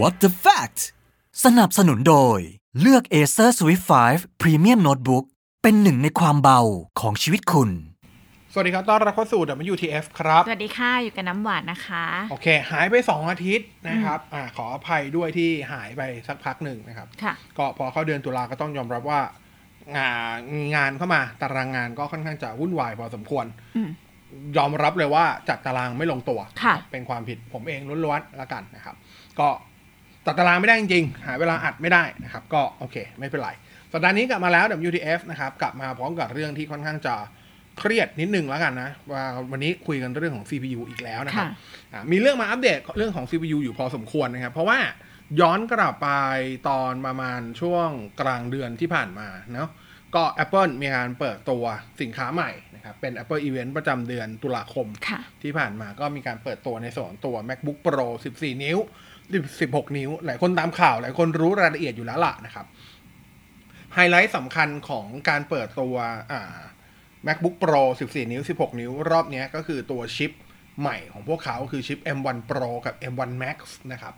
What the fact สนับสนุนโดย เลือก Acer Swift 5 Premium Notebook เป็นหนึ่งในความเบาของชีวิตคุณ สวัสดีครับ ต้อนรับเข้าสู่ WTF ครับ สวัสดีค่ะ อยู่กับน้ำหวานนะคะ โอเค หายไป 2 อาทิตย์นะครับอ่าขออภัยด้วยที่หายไปสักพักหนึ่งนะครับ ค่ะ ก็พอเข้าเดือนตุลาก็ต้องยอมรับว่างานงานเข้ามาตารางงานก็ค่อนข้างจะวุ่นวายพอสมควร อืม ยอมรับเลยว่าจัดตารางไม่ลงตัว ค่ะ เป็นความผิดผมเองล้วนๆละกันนะครับ ก็ จัดตารางไม่ได้จริงๆ หาเวลาอัดไม่ได้นะครับ ก็โอเค ไม่เป็นไร สัปดาห์นี้กลับมาแล้ว WTF นะครับ กลับมาพร้อมกับเรื่องที่ค่อนข้างจะเครียดนิดนึงแล้วกันนะว่าวันนี้คุยกันเรื่องของ CPU อีกแล้วนะครับค่ะอะมีเรื่องมาอัปเดตเรื่องของ CPU อยู่พอสมควรนะครับ เพราะว่าย้อนกลับไปตอนประมาณช่วงกลางเดือนที่ผ่านมาเนาะก็ Apple มีการเปิดตัวสินค้าใหม่นะครับ เป็น Apple Event ประจำเดือนตุลาคมค่ะที่ผ่านมาก็มีการเปิดตัวในส่วนของตัว MacBook Pro 14 นิ้ว 16 นิ้ว หลายคนตามข่าว หลายคนรู้รายละเอียดอยู่แล้วล่ะนะครับ ไฮไลท์สำคัญของการเปิดตัวอ่า MacBook Pro 14 นิ้ว 16 นิ้ว รอบเนี้ยก็คือตัวชิปใหม่ของพวกเขาคือชิป M1 Pro กับ M1 Max นะครับ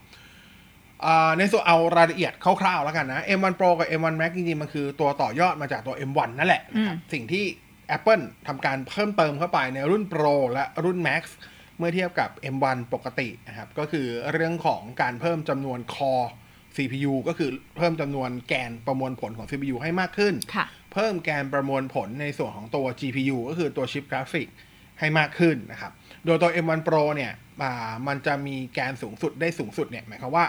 อ่าในส่วนเอารายละเอียดคร่าวๆแล้วกันนะ M1 Pro กับ M1 Max จริงๆ มันคือตัวต่อยอดมาจากตัว M1 นั่นแหละนะครับ สิ่งที่ Apple ทำการเพิ่มเติมเข้าไปในรุ่น Pro และรุ่น Max เมื่อเทียบกับ M1 ปกตินะครับ ก็คือเรื่องของการเพิ่มจำนวน core CPU ก็คือเพิ่มจำนวนแกนประมวลผลของ CPU ให้มากขึ้นค่ะเพิ่มแกนประมวลผลในส่วนของตัว GPU ก็คือตัวชิปกราฟิกให้มากขึ้นนะครับ โดยตัว M1 Pro เนี่ยอ่ามันจะมีแกนสูงสุดได้สูงสุดเนี่ยหมายความว่า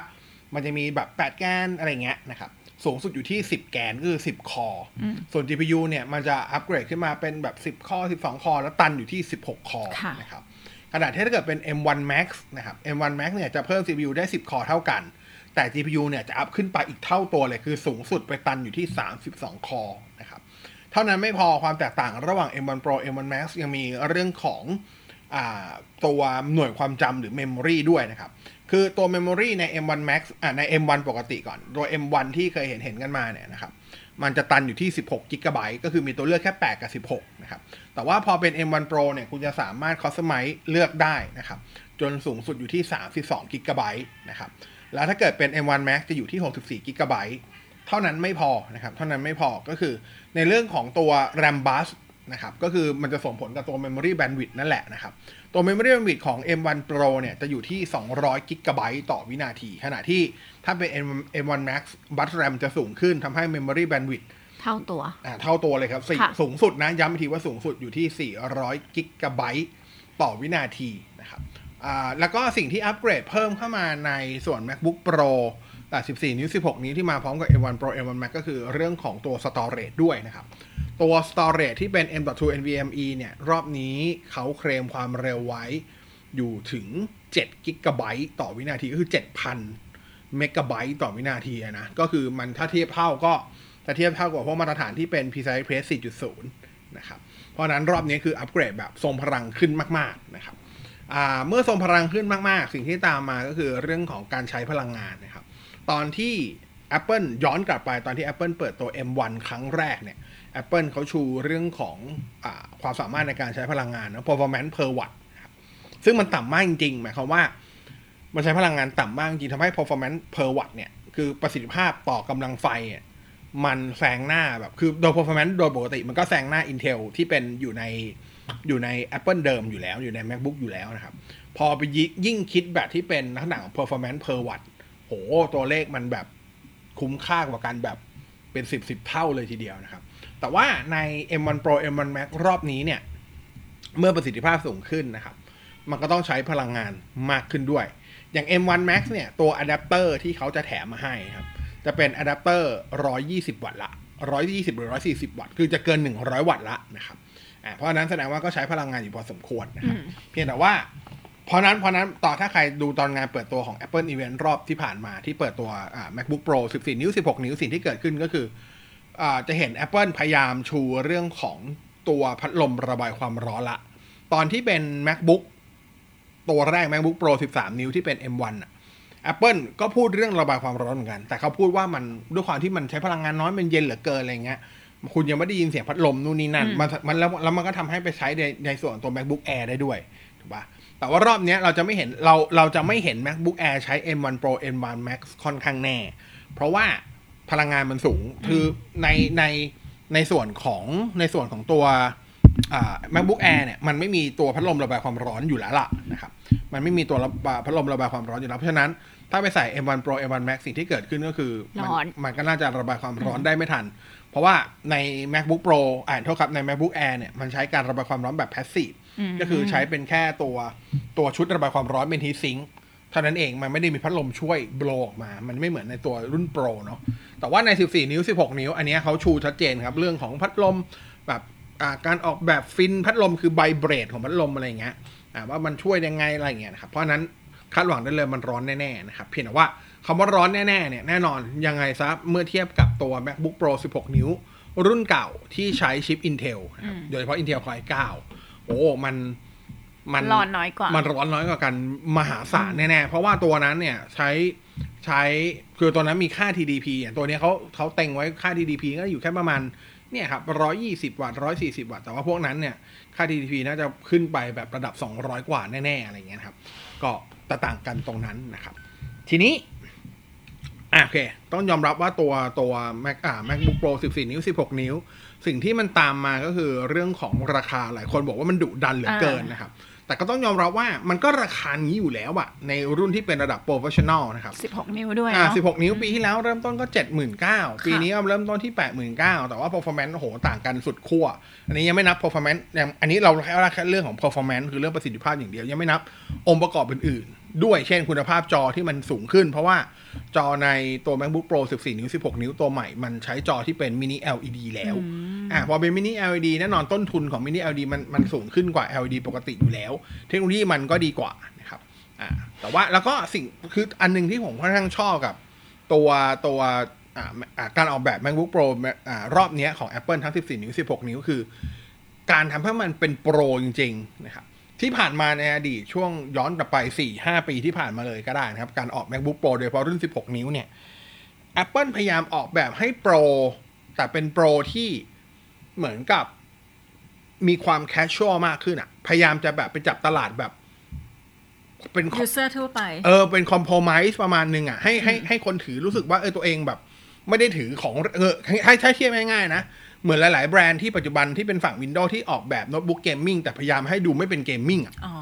มันจะมีแบบ 8 แกนอะไรเงี้ยนะครับสูงสุดอยู่ที่ 10 แกนก็คือ 10 core อืมส่วน GPU เนี่ย มันจะอัปเกรดขึ้นมาเป็นแบบ 10 core 12 core แล้วตันอยู่ที่ 16 core ค่ะนะครับ ขณะที่ถ้าเกิดเป็น M1 Max นะครับ M1 Max เนี่ยจะเพิ่ม CPU ได้ 10 คอร์เท่ากัน แต่ GPU เนี่ยจะอัพขึ้นไปอีกเท่าตัวเลย คือสูงสุดไปตันอยู่ที่ 32 คอร์นะครับ เท่านั้นไม่พอความแตกต่างระหว่าง M1 Pro M1 Max ยังมีเรื่องของอตัวหน่วยความจำหรือ Memory ด้วยนะครับ คือตัว Memory ใน M1 Max ใน M1 ปกติก่อน ตัว M1 ที่เคยเห็นเห็นกันมาเนี่ยนะครับ มันจะตันอยู่ที่ 16 g b ก็คือมีตัวเลือกแค่ 8 กับ 16 นะครับ แต่ว่าพอเป็น M1 Pro เนี่ย คุณจะสามารถ customize เลือกได้นะครับ จนสูงสุดอยู่ที่ 32 g b นะครับ แล้วถ้าเกิดเป็น M1 Max จะอยู่ที่ 64 g b เท่านั้นไม่พอนะครับ เท่านั้นไม่พอ ก็คือในเรื่องของตัว RAM bus นะครับก็คือมันจะส่งผลกับตัว memory bandwidth นั่นแหละนะครับ ตัว memory bandwidth ของ M1 Pro เนี่ยจะอยู่ที่ 200 g b ต่อวินาที ขณะที่ถ้าเป็น M- M1 Max bus RAM จะสูงขึ้นทำให้ memory bandwidth เท่าตัวอ่าเท่าตัวเลยครับสี่ค่ะสูงสุดนะ ย้ำอีกทีว่าสูงสุดอยู่ที่ 400กิกะไบต์ต่อวินาทีนะครับอ่าแล้วก็สิ่งที่อัปเกรดเพิ่มเข้ามาในส่วน MacBook Pro อ่า14 นิ้ว 16 นิ้วที่มาพร้อมกับ M1 Pro M1 Max ก็คือเรื่องของตัว Storage ด้วยนะครับ ตัว Storage ที่เป็น M.2 NVMe เนี่ย รอบนี้เขาเคลมความเร็วไว้อยู่ถึง7กิกะไบต์ต่อวินาทีก็คือ 7,000 เมกะไบต์ต่อวินาทีนะ ก็คือมันถ้าเทียบเท่าก็จะเทียบเท่ากับพวกมาตรฐานที่เป็น PCI Express 4.0 นะครับ เพราะนั้นรอบนี้คืออัปเกรดแบบทรงพลังขึ้นมาก ๆ นะครับเมื่อทรงพลังขึ้นมาก ๆ สิ่งที่ตามมาก็คือเรื่องของการใช้พลังงานนะครับ ตอนที่ Apple ย้อนกลับไปตอนที่ Apple เปิดตัว M1 ครั้งแรกเนี่ย Apple เขาชูเรื่องของอความสามารถในการใช้พลังงานนะ performance per watt ซึ่งมันต่ำมากจริงๆหมายความว่า มันใช้พลังงานต่ำมากจริงทำให้ performance per watt เนี่ย คือประสิทธิภาพต่อกำลังไฟ มันแซงหน้าแบบ คือโดย performance โดยปกติ มันก็แซงหน้า Intel ที่เป็นอยู่ในอยู่ใน Apple เดิมอยู่แล้วอยู่ใน MacBook อยู่แล้วนะครับ พอไปยิยิ่งคิดแบบที่เป็นลักษณะของ performance per watt โหตัวเลขมันแบบคุ้มค่ากว่ากันแบบเป็นสิบสิบเท่าเลยทีเดียวนะครับ แต่ว่าใน M1 Pro M1 Max รอบนี้เนี่ย เมื่อประสิทธิภาพสูงขึ้นนะครับ มันก็ต้องใช้พลังงานมากขึ้นด้วย อย่าง M1 Max เนี่ย ตัวอะแดปเตอร์ที่เขาจะแถมมาให้ครับ จะเป็นอะแดปเตอร์ 120 วัตต์ละ 120 หรือ 140 วัตต์ คือจะเกิน 100 วัตต์ละนะครับอ่าเพราะฉะนั้นแสดงว่าก็ใช้พลังงานอยู่พอสมควรนะครับอืมเพียงแต่ว่า เพราะนั้นเพราะนั้นต่อถ้าใครดูตอนงานเปิดตัวของ Apple Event รอบที่ผ่านมาที่เปิดตัวอ่า MacBook Pro 14 นิ้ว 16 นิ้วสิ่งที่เกิดขึ้นก็คืออ่าจะเห็น Apple พยายามชูเรื่องของตัวพัดลมระบายความร้อนละ ตอนที่เป็น MacBook ตัวแรก MacBook Pro 13 นิ้วที่เป็น M1 อะ Apple ก็พูดเรื่องระบายความร้อนเหมือนกัน แต่เขาพูดว่ามันด้วยความที่มันใช้พลังงานน้อยมันเย็นเหลือเกินอะไรเงี้ย คุณยังไม่ได้ยินเสียงพัดลมนู่นนี่นั่นอืมมันมันแล้วแล้วมันก็ทำให้ไปใช้ในในส่วนของตัว MacBook Air ได้ด้วย ถูกปะ แต่ว่ารอบเนี้ยเราจะไม่เห็นเราเราจะไม่เห็น macbook air ใช้ m1 pro m1 max ค่อนข้างแน่ เพราะว่าพลังงานมันสูง คือในในในส่วนของในส่วนของตัวอ่า macbook air เนี่ยมันไม่มีตัวพัดลมระบายความร้อนอยู่แล้วล่ะนะครับ มันไม่มีตัวระบายพัดลมระบายความร้อนอยู่แล้ว เพราะฉะนั้นถ้าไปใส่ M1 Pro M1 Max สิ่งที่เกิดขึ้นก็คือมัร้อนมันก็น่าจะระบายความร้อนได้ไม่ทัน เพราะว่าใน MacBook Pro อ่านโทษครับใน MacBook Air เนี่ยมันใช้การระบายความร้อนแบบ passive ม ก็คือใช้เป็นแค่ตัวตัวชุดระบายความร้อนเป็นฮีทซิงค์เท่านั้นเองมันไม่ได้มีพัดลมช่วยโบลออกมา มันไม่เหมือนในตัวรุ่นโปรเนาะแต่ว่าใน 14 นิ้ว 16 นิ้ว อันเนี้ยเขาชูชัดเจนครับ เรื่องของพัดลมแบบอ่าการออกแบบฟินพัดลมคือไบเบรดของพัดลมอะไรอย่างเงี้ยอ่าว่ามันช่วยยังไงอะไรอย่างเงี้ยนะครับเพราะฉะนั้นคาดหวังได้เลยมันร้อนแน่ๆนะครับเพียงแต่ว่าคำว่าร้อนแน่ๆเนี่ยแน่นอนยังไงซะเมื่อเทียบกับตัว MacBook Pro 16 นิ้ว รุ่นเก่าที่ใช้ชิป Intel นะครับโดยเฉพาะ Intel Core i9 โอ้มันมันร้อนน้อยกว่า มันร้อนน้อยกว่ากันมหาศาลแน่ๆ เพราะว่าตัวนั้นเนี่ยใช้ใช้คือตัวนั้นมีค่า TDP อย่างตัวเนี้ยเขาเขาเต็งไว้ค่า TDP ก็อยู่แค่ประมาณเนี่ยครับร้อยี่สิบวัตต์ร้อยสี่สิบวัตต์แต่ว่าพวกนั้นเนี่ยค่า TDP น่าจะขึ้นไปแบบระดับ200กว่าแน่ๆอะไรเงี้ยนะครับ ก็จะต่างกันตรงนั้นนะครับ ทีนี้อะโอเค ต้องยอมรับว่าตัวตัว Mac อ่า MacBook Pro 14 นิ้ว 16 นิ้ว สิ่งที่มันตามมาก็คือเรื่องของราคาหลายคนบอกว่ามันดุดันเหลือเกินนะครับ แต่ก็ต้องยอมรับว่ามันก็ราคานี้อยู่แล้วอะในรุ่นที่เป็นระดับ professional นะครับ 16 นิ้วด้วยอ่าเนาะ16 นิ้วปีที่แล้วเริ่มต้นก็ 79,000 ปีนี้ก็เริ่มต้นที่ 89,000 แต่ว่า performance โอ้โหต่างกันสุดขั้ว อันนี้ยังไม่นับ performance ยังอันนี้เราแค่แค่เรื่องของ performance คือเรื่องประสิทธิภาพอย่างเดียวยังไม่นับองค์ประกอบอื่นๆ ด้วยเช่นคุณภาพจอที่มันสูงขึ้น เพราะว่า จอในตัว MacBook Pro 14 นิ้ว 16 นิ้วตัวใหม่ มันใช้จอที่เป็น mini LED แล้วอ่าพอเป็น mini LED แน่นอนต้นทุนของ mini LED มันมันสูงขึ้นกว่า LED ปกติอยู่แล้ว เทคโนโลยีมันก็ดีกว่านะครับอ่าแต่ว่าแล้วก็สิ่งคืออันหนึงที่ผมค่อนข้างชอบกับตัวตัวอ่าอ่าการออกแบบ MacBook Pro อ่ารอบเนี้ยของ Apple ทั้ง 14 นิ้ว 16 นิ้วคือ การทำให้มันเป็นโปรจริง ๆ นะครับ ที่ผ่านมาในอดีตช่วงย้อนกลับไป 4-5 ปีที่ผ่านมาเลยก็ได้นะครับ การออก MacBook Pro โดยเฉพาะรุ่น 16 นิ้วเนี่ย Apple พยายามออกแบบให้ pro แต่เป็น pro ที่เหมือนกับมีความ casual มากขึ้นอะพยายามจะแบบไปจับตลาดแบบ เป็น u ser ทั่วไป เออ เป็นคอมโพมไ s e ประมาณหนึ่งอะให้ให้ให้คนถือรู้สึกว่าเออตัวเองแบบ ไม่ได้ถือของเออให้ถ้าเทียบง่ายๆนะ เหมือนหลาย ๆ แบรนด์ที่ปัจจุบันที่เป็นฝั่ง Windows ที่ออกแบบโน้ตบุ๊ก gaming แต่พยายามให้ดูไม่เป็น gamingอะอ๋อ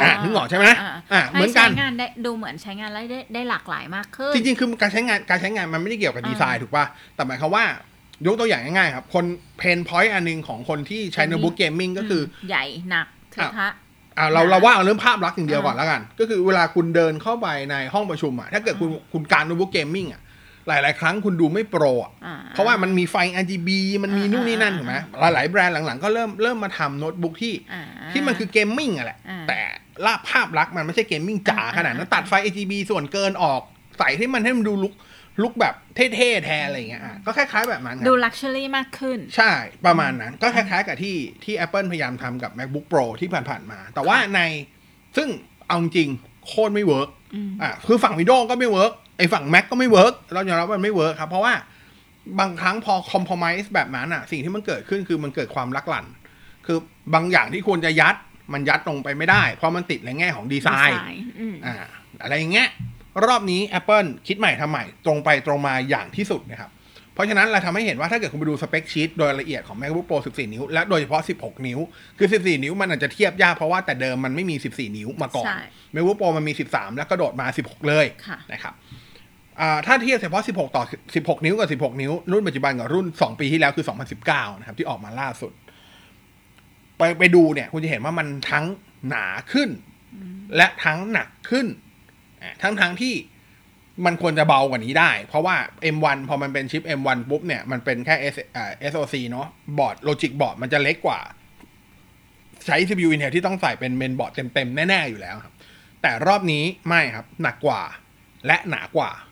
อะนึกออกใช่ไหมอะเหมือนกันให้ใช้งานได้ดูเหมือนใช้งานได้ได้ได้หลากหลายมากขึ้น จริง ๆ คือการใช้งานการใช้งานมันไม่ได้เกี่ยวกับดีไซน์ถูกป่ะแต่หมายความว่ายกตัวอย่างง่าย ๆ ครับ คน pain point อันหนึ่งของคนที่ใช้โน้ตบุ๊ก gaming ก็คือ ใหญ่หนักเทอะทะอ่าเราอ่าเราว่าเอาเรื่องภาพลักษณ์อย่างเดียวอ่าก่อนแล้วกัน ก็คือเวลาคุณเดินเข้าไปในห้องประชุมอะถ้าเกิดคุณคุณกางโน้ตบุ๊ก gaming อะ หลาย ๆ ครั้งคุณดูไม่ pro อะอ่เพราะว่ามันมีไฟ RGB มันมีอ่านู่นนี่นั่นอ่าถูกไหมหลาย ๆ แบรนด์หลัง ๆ ก็เริ่มเริ่มมาทำโน้ตบุ๊กที่อ่าที่มันคือ gaming อะแหละอ่าแต่ละภาพลักษณ์มันไม่ใช่ gaming จ๋าอ่าขนาดนั้นอ่าตัดไฟ RGB ส่วนเกินออกใส่ที่มันให้มันดู look look แบบเท่ๆแทนอะไรอย่างเงี้ยอะก็คล้ายๆแบบนั้นครับดู luxury มากขึ้น ใช่ประมาณนั้น ก็คล้ายๆกับที่ที่ Apple พยายามทำกับ MacBook Pro ที่ผ่านๆมา แต่ว่าในซึ่งเอาจริงโคตรไม่ work อืมอะคือฝั่ง Windows ก็ไม่ work ไอ้ฝั่ง Mac ก็ไม่ work เรายอมรับว่ามันไม่ work ครับเพราะว่าบางครั้งพอคอมพ o ไม s e แบบนั้นอะ สิ่งที่มันเกิดขึ้นคือมันเกิดความลักหลั่น คือบางอย่างที่ควรจะยัดมันยัดลงไปไม่ได้ เพราะมันติดในแง่ของดีไซน์อืมอ่าอะไรอย่างเงี้ยรอบนี้ Apple คิดใหม่ทำใหม่ ตรงไปตรงมาอย่างที่สุดนะครับ เพราะฉะนั้นเราทำให้เห็นว่าถ้าเกิดคุณไปดูสเปคชีตโดยละเอียดของ MacBook Pro 14 นิ้ว และโดยเฉพาะ 16 นิ้ว คือ 14 นิ้วมันอาจจะเทียบยากเพราะว่าแต่เดิมมันไม่มี 14 นิ้วมาก่อนใช่ MacBook Pro มันมี 13 แล้วก็โดดมา 16 เลยค่ะนะครับอ่า ถ้าเทียบเฉพาะ 16 ต่อ 16 นิ้วกับ 16 นิ้ว รุ่นปัจจุบันกับรุ่น 2 ปีที่แล้วคือ 2019 นะครับ ที่ออกมาล่าสุด ไปไปดูเนี่ย คุณจะเห็นว่ามันทั้งหนาขึ้น และทั้งหนักขึ้นอะทั้งทั้งที่มันควรจะเบากว่านี้ได้ เพราะว่า M1 พอมันเป็นชิป M1 ปุ๊บเนี่ย มันเป็นแค่ S อ่า SoC เนาะบอร์ด Logic บอร์ดมันจะเล็กกว่า ใช้ CPU Intel ที่ต้องใส่เป็นเมนบอร์ดเต็มๆ แน่ ๆ อยู่แล้วครับ แต่รอบนี้ไม่ครับ หนักกว่าและหนากว่านะครับ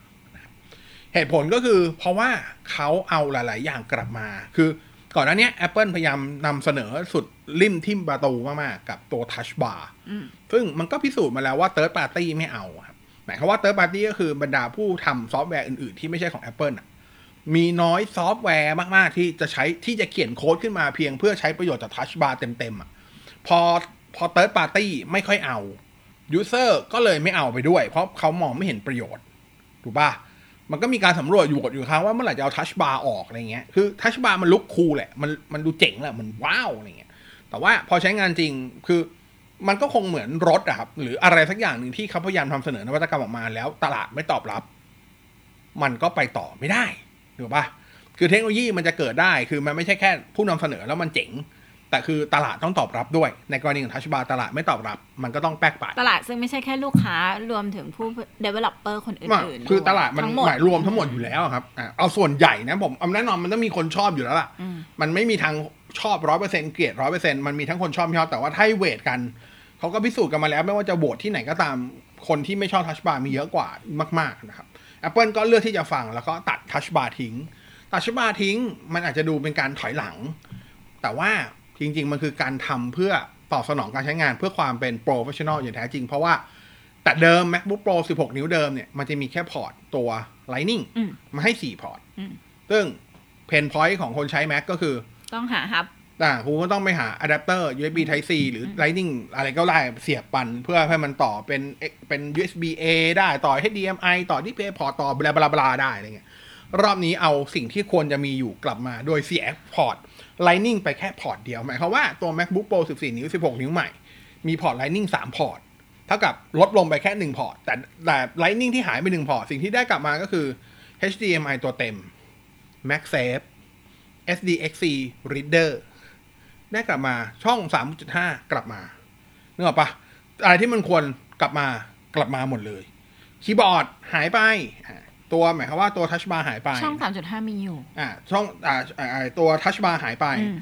เหตุผลก็คือเพราะว่าเขาเอาหลาย ๆ อย่างกลับมา คือก่อนหน้าเนี้ย Apple พยายามนำเสนอสุดลิ่มทิ่มประตูมาก ๆ กับตัว Touch Bar อืมซึ่งมันก็พิสูจน์มาแล้วว่า Third Party ไม่เอาครับหมายความว่า Third Party ก็คือบรรดาผู้ทำซอฟต์แวร์อื่น ๆ ที่ไม่ใช่ของ Apple น่ะมีน้อยซอฟต์แวร์มาก ๆ ที่จะใช้ที่จะเขียนโค้ดขึ้นมาเพียงเพื่อใช้ประโยชน์จาก Touch Bar เต็ม ๆ อะ พอพอ third party ไม่ค่อยเอา user ก็เลยไม่เอาไปด้วย เพราะเขามองไม่เห็นประโยชน์ถูกป่ะ มันก็มีการสำรวจอยู่กดอยู่ครั้งว่าเมื่อไหร่จะเอาทัชบาร์ออกอะไรเงี้ย คือทัชบาร์มันลุกคูลแหละ มันมันดูเจ๋งแหละ มันว้าวอะไรเงี้ย แต่ว่าพอใช้งานจริงคือมันก็คงเหมือนรถอะครับ หรืออะไรสักอย่างหนึ่งที่เขาพยายามทำเสนอนวัตกรรมออกมาแล้วตลาดไม่ตอบรับ มันก็ไปต่อไม่ได้ถูกปะคือเทคโนโลยีมันจะเกิดได้ คือมันไม่ใช่แค่ผู้นำเสนอแล้วมันเจ๋ง แต่คือตลาดต้องตอบรับด้วย ในกรณีของ Touch Bar ตลาดไม่ตอบรับ มันก็ต้องแป๊กไปตลาดซึ่งไม่ใช่แค่ลูกค้ารวมถึงผู้ developer คนอื่นๆคือด้วยตลาดมันทั้งหมดหมายรวมทั้งหมดอยู่แล้วครับอะเอาส่วนใหญ่นะผมเอาแน่นอนมันต้องมีคนชอบอยู่แล้วล่ะอืมมันไม่มีทางชอบร้อยเปอร์เซ็นเกลียดร้อยเปอร์เซ็นมันมีทั้งคนชอบไม่ชอบแต่ว่าถ้าให้ weight กันเขาก็พิสูจน์กันมาแล้ว ไม่ว่าจะโหวตที่ไหนก็ตามคนที่ไม่ชอบ Touch Bar มีเยอะกว่ามาก ๆนะครับ Apple ก็เลือกที่จะฟังแล้วก็ตัด Touch Bar ทิ้ง ตัด Touch Bar ทิ้ง มันอาจจะดูเป็นการถอยหลัง แต่ว่า จริง ๆ มันคือการทำเพื่อตอบสนองการใช้งานเพื่อความเป็น professional อย่างแท้จริง เพราะว่าแต่เดิม MacBook Pro 16 นิ้วเดิมเนี่ยมันจะมีแค่ port ตัว Lightning อืมมาให้ 4 port อืมซึ่ง pain point ของคนใช้ Mac ก็คือ ต้องหา hub อ่าคุณก็ต้องไปหาอะแดปเตอร์ USB Type C หรือ Lightning อะไรก็ได้เสียบมันเพื่อให้มันต่อเป็นเป็น USB A ได้ต่อ HDMI ต่อ Display Port ต่อ blah blah blah ได้อะไรเงี้ยรอบนี้เอาสิ่งที่ควรจะมีอยู่กลับมาโดยเสีย port Lightning ไปแค่ port เดียว หมายความว่าตัว MacBook Pro 14 นิ้ว 16 นิ้วใหม่ มี port Lightning 3 port เท่ากับลดลงไปแค่ 1 port แต่แต่ Lightning ที่หายไป 1 port สิ่งที่ได้กลับมาก็คือ HDMI ตัวเต็ม MagSafe SDXC Reader ได้กลับมาช่อง 3.5 กลับมานึกออกปะอะไรที่มันควรกลับมากลับมาหมดเลย คีย์บอร์ดหายไปอะ ตัวหมายความว่าตัว Touch Bar หายไป ช่อง 3.5 มีอยู่อ่าช่องอ่าอ่าอ่าตัว Touch Bar หายไปอืม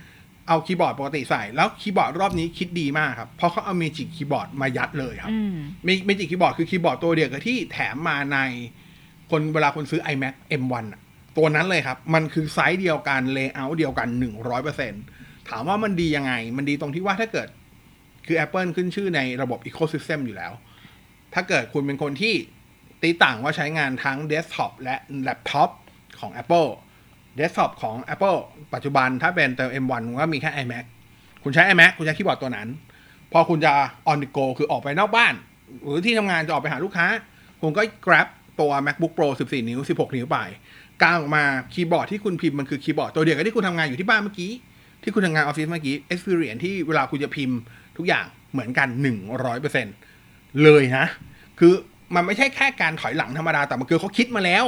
เอาคีย์บอร์ดปกติใส่ แล้วคีย์บอร์ดรอบนี้คิดดีมากครับ เพราะเขาเอา Magic Keyboard มายัดเลยครับอืม Magic Keyboard คือคีย์บอร์ดตัวเดียวกับที่แถมมาในคนเวลาคนซื้อ iMac M1 อะตัวนั้นเลยครับ มันคือไซส์เดียวกัน layer เดียวกัน 100%ถามว่ามันดียังไง มันดีตรงที่ว่าถ้าเกิด คือ Apple ขึ้นชื่อในระบบ Ecosystem อยู่แล้ว ถ้าเกิดคุณเป็นคนที่ ตีต่างว่าใช้งานทั้งเดสก์ท็อปและแล็ปท็อปของ Apple เดสก์ท็อปของ Apple ปัจจุบันถ้าเป็นติม M1 ก็มีแค่ iMac คุณใช้ iMac คุณใช้คีย์บอร์ดตัวนั้น พอคุณจะ on the go คือออกไปนอกบ้าน หรือที่ทำงานจะออกไปหาลูกค้า คุณก็ grab ตัว MacBook Pro 14 นิ้ว 16 นิ้วไปกางออกมาคีย์บอร์ดที่คุณพิมพ์มันคือคีย์บอร์ดตัวเดียวกับที่คุณทำงานอยู่ที่บ้านเมื่อกี้ ที่คุณทำงานออฟฟิศเมื่อกี้ experience ที่เวลาคุณจะพิมพ์ทุกอย่างเหมือนกัน 100%เลยนะ คือ มันไม่ใช่แค่การถอยหลังธรรมดาแต่มันคือเขาคิดมาแล้ว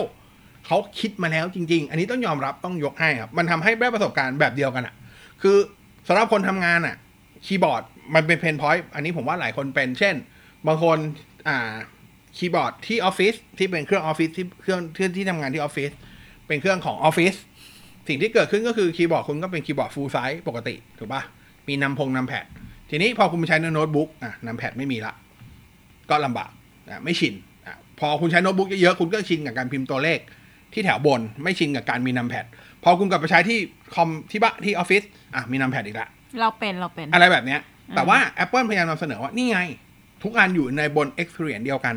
เขาคิดมาแล้วจริง ๆ อันนี้ต้องยอมรับต้องยกให้ครับ มันทำให้ได้ประสบการณ์แบบเดียวกันอะคือสำหรับคนทำงานอะคีย์บอร์ดมันเป็น pain point อันนี้ผมว่าหลายคนเป็น เช่น บางคนอ่าคีย์บอร์ดที่ออฟฟิศที่เป็นเครื่องออฟฟิศที่เครื่องที่ที่ทำงานที่ออฟฟิศเป็นเครื่องของออฟฟิศสิ่งที่เกิดขึ้นก็คือคีย์บอร์ดคุณก็เป็นคีย์บอร์ด full size ปกติ ถูกปะมี numpad numpad ทีนี้พอคุณไปใช้ในโน้ตบุ๊กอะ numpad ไม่มีละ ก็ลำบาก อะไม่ชินอะพอคุณใช้โน้ตบุ๊กเยอะๆคุณก็ชินกับการพิมพ์ตัวเลขที่แถวบน ไม่ชินกับการมี numpad พอคุณกลับไปใช้ที่คอมที่บ้านที่ออฟฟิศอะมี numpad อีกละเราเป็นเราเป็นอะไรแบบเนี้ย แต่ว่า Apple พยายามนำเสนอว่านี่ไง ทุกอันอยู่ในบน experience เดียวกัน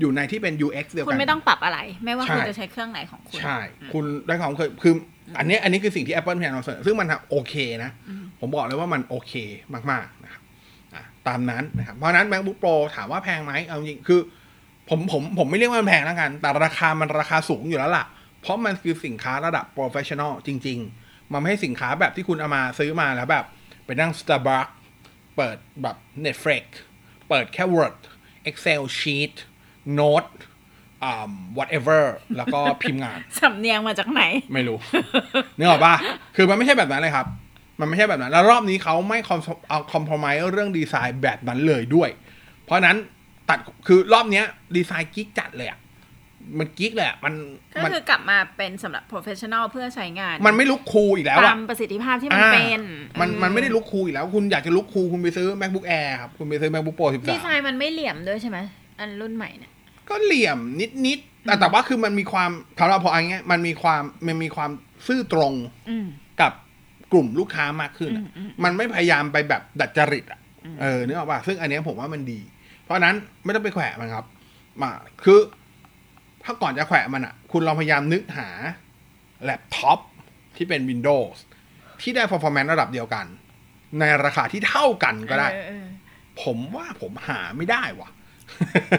อยู่ในที่เป็น UX เดียวคุกัณนไม่ต้องปรับอะไร ไม่ว่าใช่คุณจะใช้เครื่องไหนของคุณ ใช่ คุณได้ความเคยคืออันเนี้ยอันนี้คือสิ่งที่ Apple พยายามนำเสนอซึ่งมันโอเคนะ ผมบอกเลยว่ามันโอเคมากๆนะครับอะ ตามนั้นนะครับเพราะฉะนั้น MacBook Pro ถามว่าแพงไหมเอาจริงคือ ผมผมผมไม่เรียกว่ามันแพงแล้วกัน แต่ราคามันราคาสูงอยู่แล้วล่ะ เพราะมันคือสินค้าระดับ professional จริง ๆ มันไม่ให้สินค้าแบบที่คุณเอามาซื้อมาแล้วแบบ ไปนั่ง Starbucks เปิดแบบ Netflix เปิดแค่ Word Excel Sheet Note อ่า whatever แล้วก็พิมพ์งาน สำเนียงมาจากไหน ไม่รู้นึกออกปะคือมันไม่ใช่แบบนั้นเลยครับ มันไม่ใช่แบบนั้น แล้วรอบนี้เขาไม่คอมเอาคอมพ o ไม e เรื่องดีไซน์แบบนั้นเลยด้วย เพราะฉะนั้นตัดคือรอบเนี้ยดีไซน์กิ๊กจัดเลยอะมันกิ๊กเลยอะมันก็มันคือกลับมาเป็นสำหรับ professional เพื่อใช้งาน มันไม่ลุกคูลอีกแล้วตาอะมประสิทธิภาพที่มันอ่าเป็น มันมันไม่ได้ลุกคูลอีกแล้ว คุณอยากจะลุกคูลคุณไปซื้อ macbook air ครับ คุณไปซื้อ macbook pro ดีไซ13น์มันไม่เหลี่ยมด้วยใช่ไหมอันรุ่นใหม่เนี่ยก็เหลี่ยมนิดนิดๆแต่แต่ว่าคือมันมีความสำหรับพออันเงี้ยมันมีความมันมีความซื่อตรงอืมกับ กลุ่มลูกค้ามากขึ้นอะอืมอืมมันไม่พยายามไปแบบดัดจริตอะเออนึกออกป่ะซึ่งอันเนี้ยผมว่ามันดี เพราะฉะนั้นไม่ต้องไปแขวะมันครับ มา คือ ถ้าก่อนจะแขวะมันอะ คุณลองพยายามนึกหาแล็ปท็อปที่เป็น Windows ที่ได้ performance ระดับเดียวกัน ในราคาที่เท่ากันก็ได้เออเออผมว่าผมหาไม่ได้ว่ะ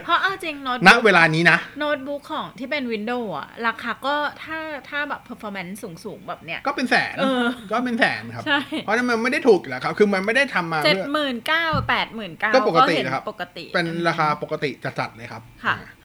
เพราะเอาจริงโน้ตบุ๊ก ณ เวลานี้นะโน้ตบุ๊กของที่เป็น Windows อะราคาก็ถ้าถ้าแบบ performance สูงๆแบบเนี้ย ก็เป็นแสนเออก็เป็นแสนครับใช่เพราะฉะนั้นมันไม่ได้ถูกอยู่แล้วครับ คือมันไม่ได้ทำมาเจ็ดเพื่อหมื่นเก้าแปดหมื่นเก้าก็ปกติเห็นนะครับปกติ เป็นราคาปกติจัดๆเลยครับ ค่ะอ่า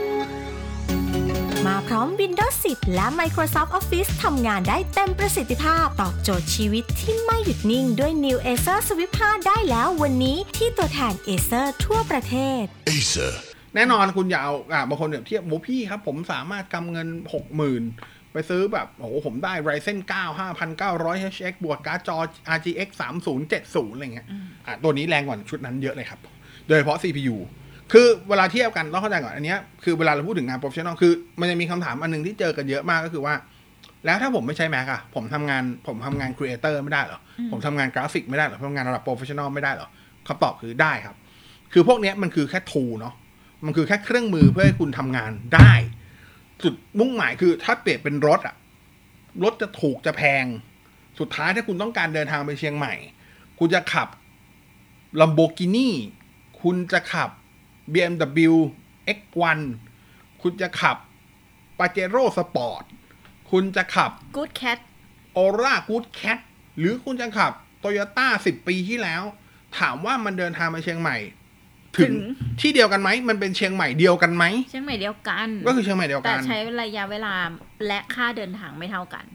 มาพร้อม Windows 10 และ Microsoft Office ทำงานได้เต็มประสิทธิภาพ ตอบโจทย์ชีวิตที่ไม่หยุดนิ่งด้วย New Acer Swift 5 ได้แล้ววันนี้ที่ตัวแทน Acer ทั่วประเทศ Acer. แน่นอนคุณอย่าเอาอ่าบางคนเนี่ยเทียบโมพี่ครับ ผมสามารถกำเงินหกหมื่นไปซื้อแบบโอ้โหผมได้ Ryzen 9 5900 HX บวกการ์ดจอ RGX 3070 อะไรเงี้ยอะตัวนี้แรงกว่าชุดนั้นเยอะเลยครับ โดยเฉพาะ CPU คือเวลาเทียบกันต้องเข้าใจก่อนอันเนี้ยคือเวลาเราพูดถึงงาน professional คือมันจะมีคำถามอันหนึงที่เจอกันเยอะมากก็คือว่า แล้วถ้าผมไม่ใช้ Mac อะผมทำงานผมทำงาน creator ไม่ได้เหรอ ผมทำงานกราฟิกไม่ได้เหรอผมทำงานระดับ professional ไม่ได้เหรอคำตอบคือได้ครับ คือพวกเนี้ยมันคือแค่ tool เนาะมันคือแค่เครื่องมือเพื่อให้คุณทำงานได้ จุดมุ่งหมายคือถ้าเปรียบเป็นรถอะรถจะถูกจะแพง สุดท้ายถ้าคุณต้องการเดินทางไปเชียงใหม่ คุณจะขับ Lamborghini คุณจะขับ BMW X1 คุณจะขับ Pajero Sport คุณจะขับ Good Cat Aura Good Cat หรือคุณจะขับ Toyota 10 ปีที่แล้ว ถามว่ามันเดินทางไปเชียงใหม่ถึงถึงที่เดียวกันไหม มันเป็นเชียงใหม่เดียวกันไหม เชียงใหม่เดียวกัน ก็คือเชียงใหม่เดียวแต่กันใช้ระยะเวลาและค่าเดินทางไม่เท่ากัน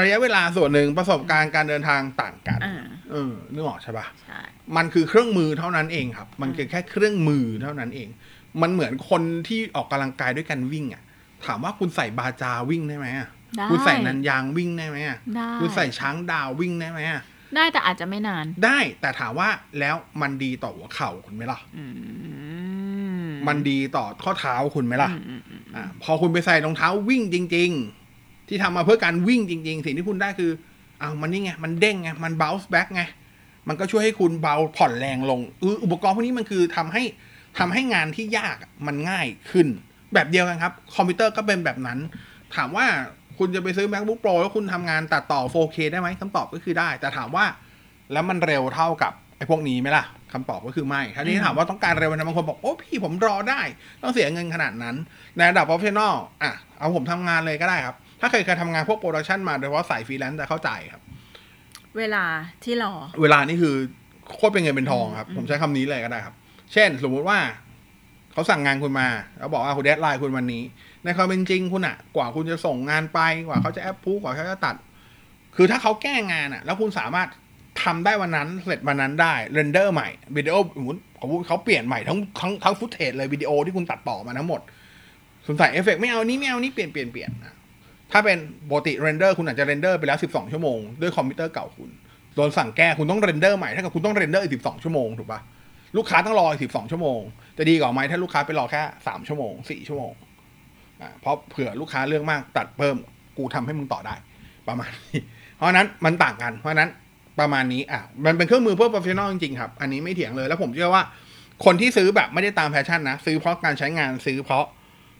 ระยะเวลาส่วนหนึ่งประสบการณ์การเดินทางต่างกันอ่า เออนึกออกใช่ปะใช่มันคือเครื่องมือเท่านั้นเองครับ มันคือแค่เครื่องมือเท่านั้นเอง มันเหมือนคนที่ออกกำลังกายด้วยกันวิ่งอะ ถามว่าคุณใส่บาจาวิ่งได้ไหมอะได้คุณใส่นันยางวิ่งได้ไหมอะได้คุณใส่ช้างดาววิ่งได้ไหมอะได้แต่อาจจะไม่นาน ได้แต่ถามว่าแล้วมันดีต่อหัวเข่าคุณไหมล่ะอืมมันดีต่อข้อเท้าคุณไหมล่ะอืมอืมอืมอ่าพอคุณไปใส่รองเท้าวิ่งจริง ๆ ที่ทำมาเพื่อการวิ่งจริง ๆ สิ่งที่คุณได้คือ อ้าวมันนี่ไง มันเด้งไง มัน bounce back ไง มันก็ช่วยให้คุณเบาผ่อนแรงลงเอออุปกรณ์พวกนี้มันคือทำให้ทำให้งานที่ยากอะมันง่ายขึ้น แบบเดียวกันครับ คอมพิวเตอร์ก็เป็นแบบนั้น ถามว่าคุณจะไปซื้อ MacBook Pro แล้วคุณทำงานตัดต่อ 4K ได้ไหมคำตอบก็คือได้ แต่ถามว่าแล้วมันเร็วเท่ากับไอ้พวกนี้ไหมล่ะคำตอบก็คือไม่ทีนี้ถามว่าต้องการเร็วนะบางคนบอก โอ้พี่ผมรอได้ ต้องเสียเงินขนาดนั้น ในระดับ professional อะ เอาผมทำงานเลยก็ได้ครับ ถ้าเคยเคยทำงานพวก production มาโดยเฉพาะสายฟรีแลนซ์จะเข้าใจครับ เวลาที่รอ เวลานี่คือโคตรเป็นเงินเป็นทองครับ ผมใช้คำนี้เลยก็ได้ครับ เช่น สมมุติว่าเขาสั่งงานคุณมาแล้วบอกว่าคุณ deadline คุณวันนี้ ในความเป็นจริงคุณอะกว่าคุณจะส่งงานไปกว่าเขาจะแอปพูกว่าเขาจะตัด คือถ้าเขาแก้งานอะแล้วคุณสามารถทำได้วันนั้นเสร็จวันนั้นได้ render ใหม่วิดีโอสมมติเขาเขาเปลี่ยนใหม่ทั้งทั้งทั้ง footage เลยวิดีโอที่คุณตัดต่อมาทั้งหมดคุณใส่เอฟเฟกต์ไม่เอานี้ไม่เอานี้เปลี่ยนเปลี่ยนเปลี่ยนนะ ถ้าเป็นปกติ render คุณอาจจะ render ไปแล้ว 12 ชั่วโมง ด้วยคอมพิวเตอร์เก่าคุณ โดนสั่งแก้คุณต้อง render ใหม่ถ้าเกิดคุณต้อง render อีก 12 ชั่วโมงถูกปะลูกค้าต้องรออีก 12 ชั่วโมง จะดีกว่าไหมถ้าลูกค้าไปรอแค่ 3 ชั่วโมง 4 ชั่วโมงอ่าเพราะเผื่อลูกค้าเรื่องมากตัดเพิ่มกูทำให้มึงต่อได้ ประมาณนี้เพราะนั้นมันต่างกัน เพราะนั้นประมาณนี้อะมันเป็นเครื่องมือเพื่อ professional จริงๆครับ อันนี้ไม่เถียงเลยแล้วผมเชื่อว่า คนที่ซื้อแบบไม่ได้ตามแฟชั่นนะ ซื้อเพราะการใช้งานซื้อเพราะ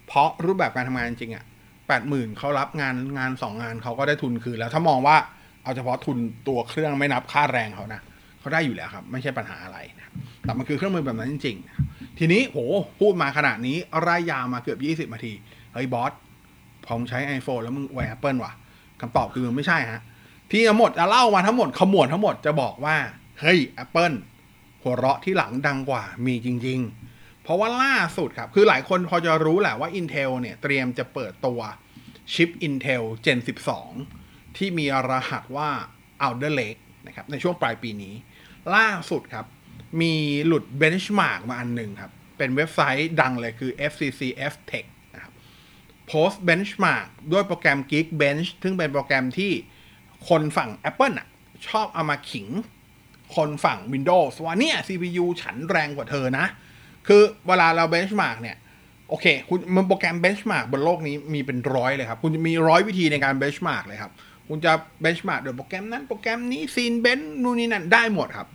เพราะรูปแบบการทำงานจริงอะ แปดหมื่นเขารับงานงานสองงานเขาก็ได้ทุนคืนแล้วถ้ามองว่าเอาเฉพาะทุนตัวเครื่องไม่นับค่าแรงเขานะเขาได้อยู่แล้วครับ ไม่ใช่ปัญหาอะไรนะแต่มันคือเครื่องมือแบบนั้นจริงๆ ทีนี้โหพูดมาขนาดนี้ร่ายยาวมาเกือบยี่สิบนาที เฮ้ยบอสพอมึงใช้ iPhone แล้วมึงไวแอปเปิลว่ะคำตอบคือไม่ใช่ฮะ ที่ทั้งหมดจะเล่ามาทั้งหมดขมวดทั้งหมดจะบอกว่า เฮ้ย Apple หัวเราะที่หลังดังกว่ามีจริง ๆ เพราะว่าล่าสุดครับ คือหลายคนพอจะรู้แหละว่า Intel เนี่ย เตรียมจะเปิดตัวชิป Intel Gen 12 ที่มีรหัสว่า Alder Lake นะครับ ในช่วงปลายปีนี้ ล่าสุดครับ มีหลุด benchmark มาอันหนึ่งครับ เป็นเว็บไซต์ดังเลยคือ FCCF Tech นะครับโพสต์ benchmark ด้วยโปรแกรม Geekbench ซึ่งเป็นโปรแกรมที่คนฝั่ง Apple อะ ชอบเอามาขิง คนฝั่ง Windows ว่าเนี่ย CPU ฉันแรงกว่าเธอนะ คือเวลาเรา benchmark เนี่ย โอเค คุณมันโปรแกรม benchmark บนโลกนี้มีเป็นร้อยเลยครับ คุณจะมีร้อยวิธีในการ benchmark เลยครับ คุณจะ benchmark โดยโปรแกรมนั้นโปรแกรมนี้ Cinebench นู่นนี่นั่นได้หมดครับ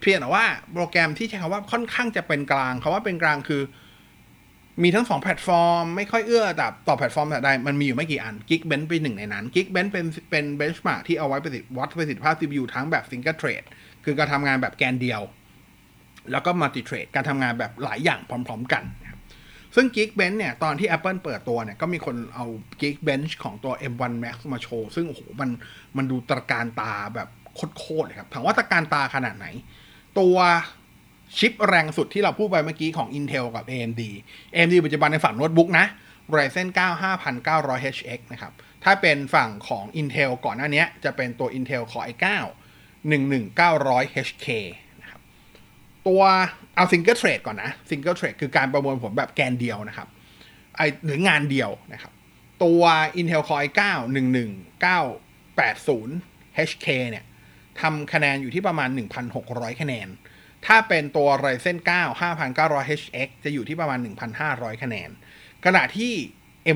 เพียงแต่ว่าโปรแกรมที่ใช้คำว่าค่อนข้างจะเป็นกลางคำว่าเป็นกลางคือมีทั้งสองแพลตฟอร์ม ไม่ค่อยเอื้อแต่ต่อแพลตฟอร์มแต่ใดมันมีอยู่ไม่กี่อัน Geekbench เป็นหนึ่งในนั้น Geekbench เป็นเป็นเบนช์มาร์กที่เอาไว้ประสิทธิวัดประสิทธิภาพ CPU ทั้งแบบ Single Thread คือการทำงานแบบแกนเดียว แล้วก็ Multi Thread การทำงานแบบหลายอย่างพร้อม ๆ กันนะครับซึ่ง Geekbench เนี่ย ตอนที่ Apple เปิดตัวเนี่ย ก็มีคนเอา Geekbench ของตัว M1 Max มาโชว์ ซึ่งโอ้โหมันมันดูตระการตาแบบโคตรๆเลยครับถามว่าตระการตาขนาดไหน ตัวชิปแรงสุดที่เราพูดไปเมื่อกี้ของ Intel กับ AMD AMD ปัจจุบันในฝั่งโน้ตบุ๊กนะ Ryzen 9 5900HX นะครับ ถ้าเป็นฝั่งของ Intel ก่อนหน้านี้จะเป็นตัว Intel Core i9 11900HK นะครับตัวเอา Single Thread ก่อนนะ Single Thread คือการประมวลผลแบบแกนเดียวนะครับไอหรืองานเดียวนะครับ ตัว Intel Core i9 11980HK เนี่ยทำคะแนนอยู่ที่ประมาณ 1,600 คะแนน ถ้าเป็นตัว Ryzen 9 5900HX จะอยู่ที่ประมาณ 1,500 คะแนน ขณะที่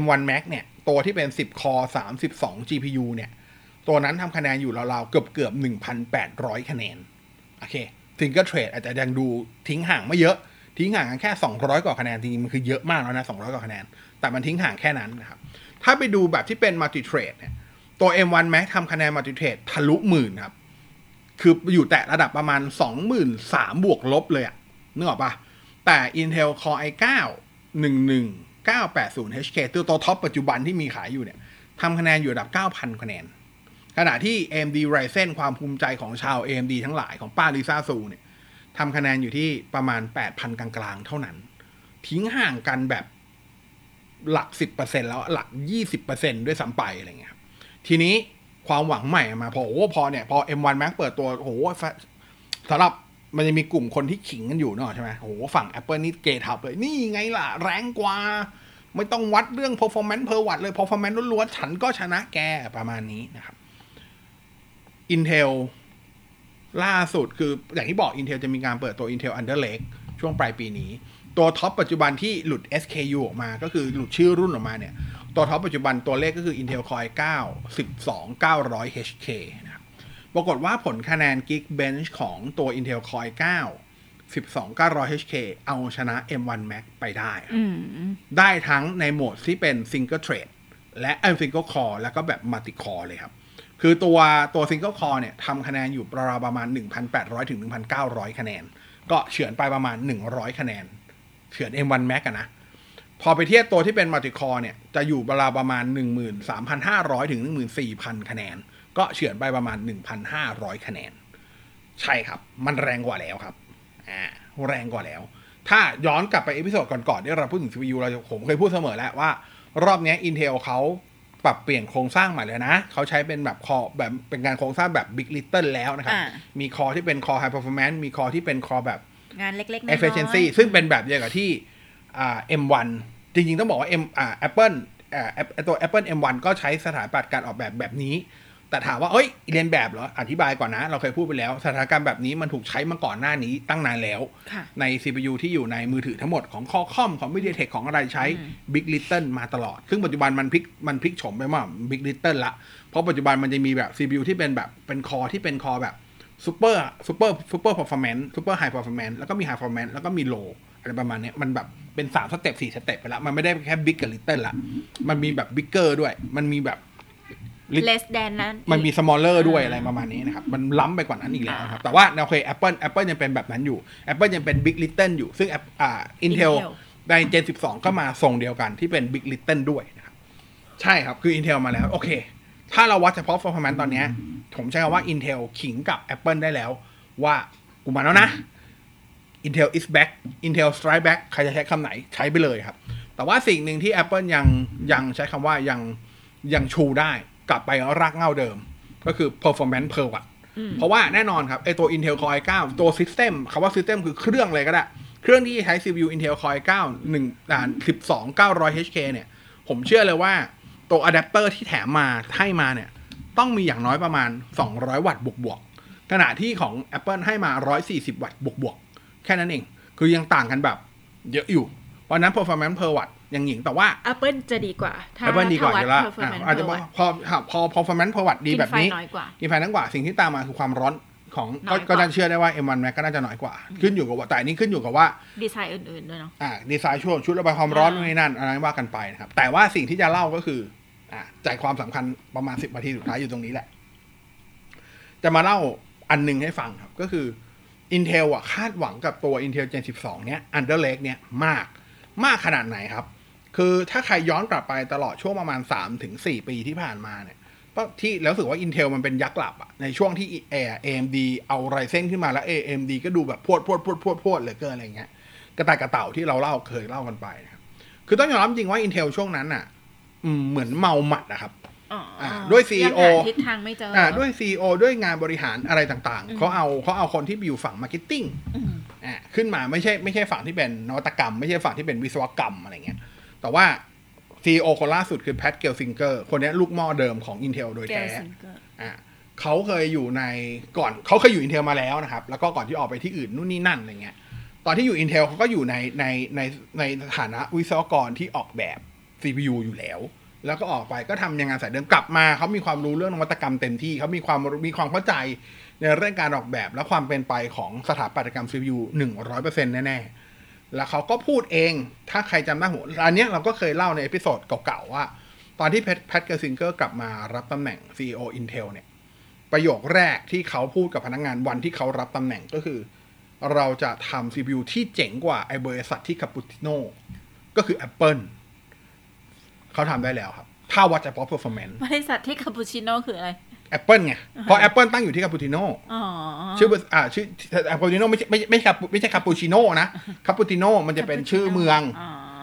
M1 Max เนี่ย ตัวที่เป็น 10 คอ32 GPU เนี่ย ตัวนั้นทำคะแนนอยู่ราวๆ เกือบเกือบ1,800 คะแนน โอเค Single Trade อาจจะยังดูทิ้งห่างไม่เยอะ ทิ้งห่างกันแค่ 200 กว่าคะแนนจริงๆมันคือเยอะมากแล้วนะ 200 กว่าคะแนน แต่มันทิ้งห่างแค่นั้นนะครับ ถ้าไปดูแบบที่เป็น Multi Trade เนี่ยตัว M1 Max ทำคะแนน Multi Trade ทะลุหมื่นครับ คืออยู่แต่ระดับประมาณ 23,000บวกลบเลยอะนึกออกปะแต่ Intel Core i9 11980HK ตัวตัวท็อปปัจจุบันที่มีขายอยู่เนี่ยทำคะแนนอยู่ระดับ 9,000 คะแนน ขณะที่ AMD Ryzen ความภูมิใจของชาว AMD ทั้งหลายของป้าลิซ่าซูเนี่ยทำคะแนนอยู่ที่ประมาณ 8,000 กลางๆ เท่านั้น ทิ้งห่างกันแบบหลัก 10%แล้วหลัก 20%ด้วยซ้ำไปอะไรเงี้ยครับทีนี้ความหวังใหม่มาพอโอ้โหพอเนี่ย พอ M1 Max เปิดตัวโอ้โหสำหรับมันจะมีกลุ่มคนที่ขิงกันอยู่เนอะใช่ไหมโอ้โหฝั่ง Apple นี่เกทับเลย นี่ไงล่ะ แรงกว่า ไม่ต้องวัดเรื่อง performance per watt เลย performance ล้วนๆฉันก็ชนะแกประมาณนี้นะครับ Intel ล่าสุดคืออย่างที่บอก Intel จะมีการเปิดตัว Intel Under Lake ช่วงปลายปีนี้ ตัวท็อปปัจจุบันที่หลุด SKU ออกมา ก็คือหลุดชื่อรุ่นออกมาเนี่ย ตัวท็อปปัจจุบันตัวเลขก็คือ Intel Core i9 12900HK นะครับปรากฏว่าผลคะแนน Geekbench ของตัว Intel Core i9 12900HK เอาชนะ M1 Max ไปได้ครับอืมได้ทั้งในโหมดที่เป็น Single Thread และเออ Single Core แล้วก็แบบ Multi Core เลยครับ คือตัวตัว Single Core เนี่ยทำคะแนนอยู่ราวประมาณ 1,800 ถึง 1,900 คะแนน ก็เฉือนไปประมาณ 100 คะแนน เฉือน M1 Max อะนะ พอไปเทียบตัวที่เป็น Multi Core เนี่ย จะอยู่ราวประมาณ 13,500 ถึง 14,000 คะแนน ก็เฉือนไปประมาณ 1,500 คะแนน ใช่ครับ มันแรงกว่าแล้วครับ อ่า แรงกว่าแล้ว ถ้าย้อนกลับไป episode ก่อนๆที่เราพูดถึง CPU เราผมเคยพูดเสมอแล้วว่า รอบนี้ Intel เขา ปรับเปลี่ยนโครงสร้างใหม่เลยนะ เขาใช้เป็นแบบ core แบบเป็นการโครงสร้างแบบ Big Little แล้วนะครับ อ่ามีคอที่เป็นคอ High Performance มีคอที่เป็นคอแบบ งานเล็กๆน้อยๆ efficiency ซึ่งเป็นแบบเดียวกับที่อ่า M1 จริงๆ ต้องบอกว่า M อ่า Apple อ่า App- ตัว Apple M1 ก็ใช้สถาปัตย์การออกแบบแบบนี้ แต่ถามว่าเอ้ยเรียนแบบเหรอ อธิบายก่อนนะ เราเคยพูดไปแล้ว สถานการณ์แบบนี้มันถูกใช้มาก่อนหน้านี้ตั้งนานแล้วค่ะใน CPU ที่อยู่ในมือถือทั้งหมดของ Qualcomm ของ MediaTek ของอะไรใช้ Big Little มาตลอด ซึ่งปัจจุบันมันพลิกมันพลิกโฉมไปว่า Big Little ละ เพราะปัจจุบันมันจะมีแบบ CPU ที่เป็นแบบเป็นคอที่เป็นคอแบบ Super Super Super Performance Super High Performance แล้วก็มี High Performance แล้วก็มี Low อะไรประมาณเนี้ยมันแบบเป็น3สเต็ป4สเต็ปไปแล้วมันไม่ได้แค่ Big กับ Little ละมันมีแบบ Bigger ด้วย มันมีแบบ Lit- less than นั้น มันมี smaller ด้วยอ่าอะไรประมาณนี้นะครับ มันล้ำไปกว่านั้นอีกแล้วนะครับ แต่ว่าโอเค Apple Apple ยังเป็นแบบนั้นอยู่ Apple ยังเป็น Big Little อยู่ ซึ่ง App- อ่า Intel Intel ใน Gen 12 ก็มาทรงเดียวกันที่เป็น Big Little ด้วยนะครับ ใช่ครับ คือ Intel มาแล้ว โอเค ถ้าเราวัดเฉพาะ performance ตอนเนี้ยผมใช้คำว่า Intel ขิงกับ Apple ได้แล้ว ว่ากูมาแล้วนะ Intel is back Intel strike back ใครจะใช้คำไหนใช้ไปเลยครับ แต่ว่าสิ่งหนึ่งที่ Apple ยังยังใช้คำว่ายังยังชูได้ กลับไปรากเหง้าเดิม ก็คือ performance per watt เพราะว่าแน่นอนครับไอตัว Intel Core i9 ตัว system คำว่า system คือเครื่องเลยก็ได้ เครื่องที่ใช้ CPU Intel Core i9 1อ่า12 900 HK เนี่ย ผมเชื่อเลยว่าตัวอะแดปเตอร์ที่แถมมาให้มาเนี่ย ต้องมีอย่างน้อยประมาณ 200 วัตต์บวกๆขณะที่ของ Apple ให้มา 140 วัตต์บวกๆแค่นั้นเอง คือยังต่างกันแบบเยอะอยู่ เพราะฉะนั้น performance per watt ยังหญิงแต่ว่า Apple จะดีกว่าถ้า Apple ดีกว่าถ้อยู่แล้วด performance อะอาจจะ per watt พอพอ performance per watt ดีแบบนี้กินไฟน้อยกว่ากินไฟน้อยกว่าสิ่งที่ตามมาคือความร้อนของน้อยกว่าก็จะเชื่อได้ว่า M1 Max ก็น่าจะน้อยกว่า ขึ้นอยู่กับว่าแต่อันนี้ขึ้นอยู่กับว่า ดีไซน์อื่นๆด้วยเนาะอ่าดีไซน์ช่วงชุดระบายความร้อนอ่านู่นนี่นั่นอะไรว่ากันไปนะครับ แต่ว่าสิ่งที่จะเล่าก็คืออ่าใจความสำคัญประมาณสิบนาทีสุดท้ายอยู่ตรงนี้แหละ จะมาเล่าอันหนึงให้ฟังครับ ก็คือ Intel อะคาดหวังกับตัว Intel Gen 12 เนี้ย Under Lake เนี้ยมากมากขนาดไหนครับ คือถ้าใครย้อนกลับไปตลอดช่วงประมาณ 3-4ถึง4ปีที่ผ่านมาเนี่ยก็ที่แล้วรู้สึกว่า Intel มันเป็นยักษ์หลับอะในช่วงที่ AMD เอา Ryzen ขึ้นมาแล้ว AMD ก็ดูแบบพวดพวดพวดพวดพวดเหลือเกินอะไรเงี้ยกระต่ายกับเต่าที่เราเล่าเคยเล่ากันไปนะครับคือต้องยอมรับจริงว่า Intel ช่วงนั้นน่ะอืมเหมือนเมาหมัดอะครับอ๋ออ่าด้วยยัง CEO หาทิศทางไม่เจอออ่าด้วย CEO ด้วยงานบริหารอะไรต่างๆเขาเอาเขาเอาคนที่อยู่ฝั่ง marketing อืมอ่าขึ้นมาไม่ใช่ไม่ใช่ฝั่งที่เป็นนวัตกรรม ไม่ใช่ฝั่งที่เป็นวิศวกรรมอะไรเงี้ย แต่ว่า CEO คนล่าสุดคือ Pat Gelsinger คนเนี้ยลูกหม้อเดิมของ Intel โดย Pat Gelsinger อ่าเขาเคยอยู่ในก่อนเขาเคยอยู่ Intel มาแล้วนะครับ แล้วก็ก่อนที่ออกไปที่อื่นนู่นนี่นั่นอะไรเงี้ย ตอนที่อยู่ Intel เขาก็อยู่ในในในในฐานะวิศวกรที่ออกแบบ CPU อยู่แล้ว แล้วก็ออกไปก็ทำยังงานสายเดิมกลับมาเขามีความรู้เรื่องนวัตกรรมเต็มที่เขามีความมีความเข้าใจในเรื่องการออกแบบและความเป็นไปของสถาปัตยกรรม CPU 100%แน่ๆ แล้วเขาก็พูดเอง ถ้าใครจำได้หัวอันนี้เราก็เคยเล่าใน episode เก่าๆว่า ตอนที่ Pat Pat Gelsinger กลับมารับตำแหน่ง CEO Intel เนี่ย ประโยคแรกที่เขาพูดกับพนักงานวันที่เขารับตำแหน่งก็คือ เราจะทำ CPU ที่เจ๋งกว่าไอ้บริษัทที่ Cupertino ก็คือ Apple เขาทำได้แล้วครับ ถ้าวัดจาก performance บริษัทที่คาปูชิโน่คืออะไร Apple ไงเพราะ Apple ตั้งอยู่ที่ Cupertinoอ๋อชื่อบริษัทอ่าชื่อ Cupertino ไม่ใช่ไม่ใช่ไม่ใช่ไม่ใช่คาปูชิโน่นะ Cupertino มันจะเป็นชื่อเมือง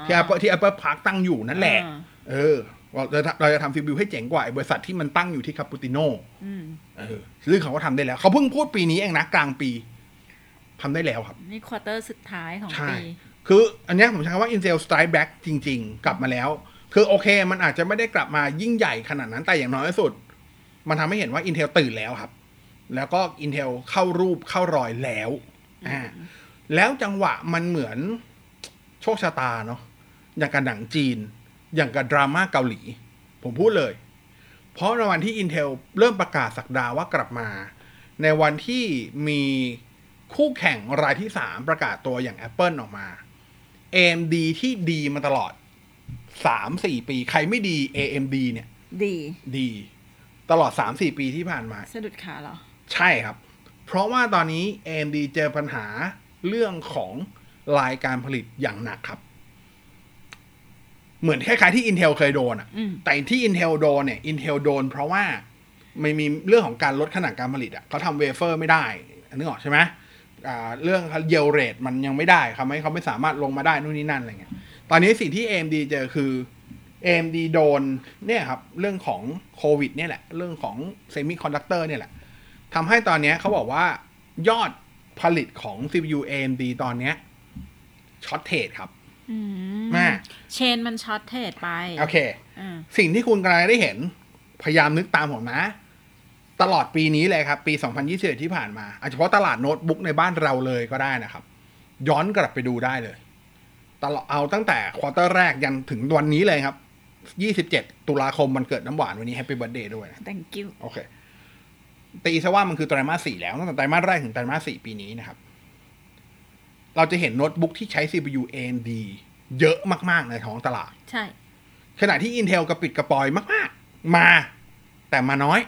ที่ Apple ที่ Apple Park ตั้งอยู่นั่นแหละอ่าเออเราจะเราจะทำ CPU ให้เจ๋งกว่าไอ้บริษัทที่มันตั้งอยู่ที่ Cupertino อืมเออซึ่งเขาก็ทำได้แล้ว เขาเพิ่งพูดปีนี้เองนะกลางปีทำได้แล้วครับ นี่ quarter สุดท้ายของใช่ปีคืออันเนี้ยผมใช้คำว่า Intel Strike Back จริง ๆ กลับมาแล้ว คือโอเค มันอาจจะไม่ได้กลับมายิ่งใหญ่ขนาดนั้นแต่อย่างน้อยที่สุด มันทำให้เห็นว่า Intel ตื่นแล้วครับ แล้วก็ Intel เข้ารูปเข้ารอยแล้วอ่าแล้วจังหวะมันเหมือนโชคชะตาเนาะอย่างกับหนังจีน อย่างกับดราม่าเกาหลี ผมพูดเลย เพราะในวันที่ Intel เริ่มประกาศสักดาว่ากลับมา ในวันที่มีคู่แข่งรายที่ 3 ประกาศตัวอย่าง Apple ออกมา AMD ที่ดีมาตลอด 3-4 ปี ใครไม่ดี AMD เนี่ย ดี ดี ตลอด 3-4 ปีที่ผ่านมา สะดุดขาเหรอ ใช่ครับ เพราะว่าตอนนี้ AMD เจอปัญหาเรื่องของรายการผลิตอย่างหนักครับ เหมือนคล้ายๆที่ Intel เคยโดนอะอืม แต่ที่ Intel โดนเนี่ย Intel โดนเพราะว่าไม่มีเรื่องของการลดขนาดการผลิตอะเขาทำเวเฟอร์ไม่ได้นึกออกใช่ไหมอ่าเรื่องเยลเรทมันยังไม่ได้ทำให้เขาไม่สามารถลงมาได้นู่นนี่นั่นอะไรเงี้ย ตอนนี้สิ่งที่ AMD เจอคือ AMD โดนเนี่ยครับเรื่องของโควิดเนี่ยแหละ เรื่องของเซมิคอนดักเตอร์เนี่ยแหละทำให้ตอนเนี้ยเขาบอกว่ายอดผลิตของ CPU AMD ตอนเนี้ย shortage ครับอืมแม่เชนมัน shortage ไป โอเคอ่าสิ่งที่คุณกำลังได้เห็น พยายามนึกตามผมนะ ตลอดปีนี้เลยครับ ปี 2021 ที่ผ่านมาอาจจะเฉพาะตลาดโน้ตบุ๊กในบ้านเราเลยก็ได้นะครับ ย้อนกลับไปดูได้เลย ตลอดเอาตั้งแต่ quarter แรกยันถึงวันนี้เลยครับ 27ตุลาคมมันเกิดน้ำหวานวันนี้ happy birthday ด้วยนะ thank you โอเค ตีซะว่ามันคือไตรมาสสี่แล้วตั้งแต่ไตรมาสแรกถึงไตรมาสสี่ปีนี้นะครับ เราจะเห็นโน้ตบุ๊กที่ใช้ CPU AMD เยอะมาก ๆ ในท้องตลาด ใช่ ขณะที่ Intel กระปิดกระปอยมาก ๆ มา แต่มาน้อย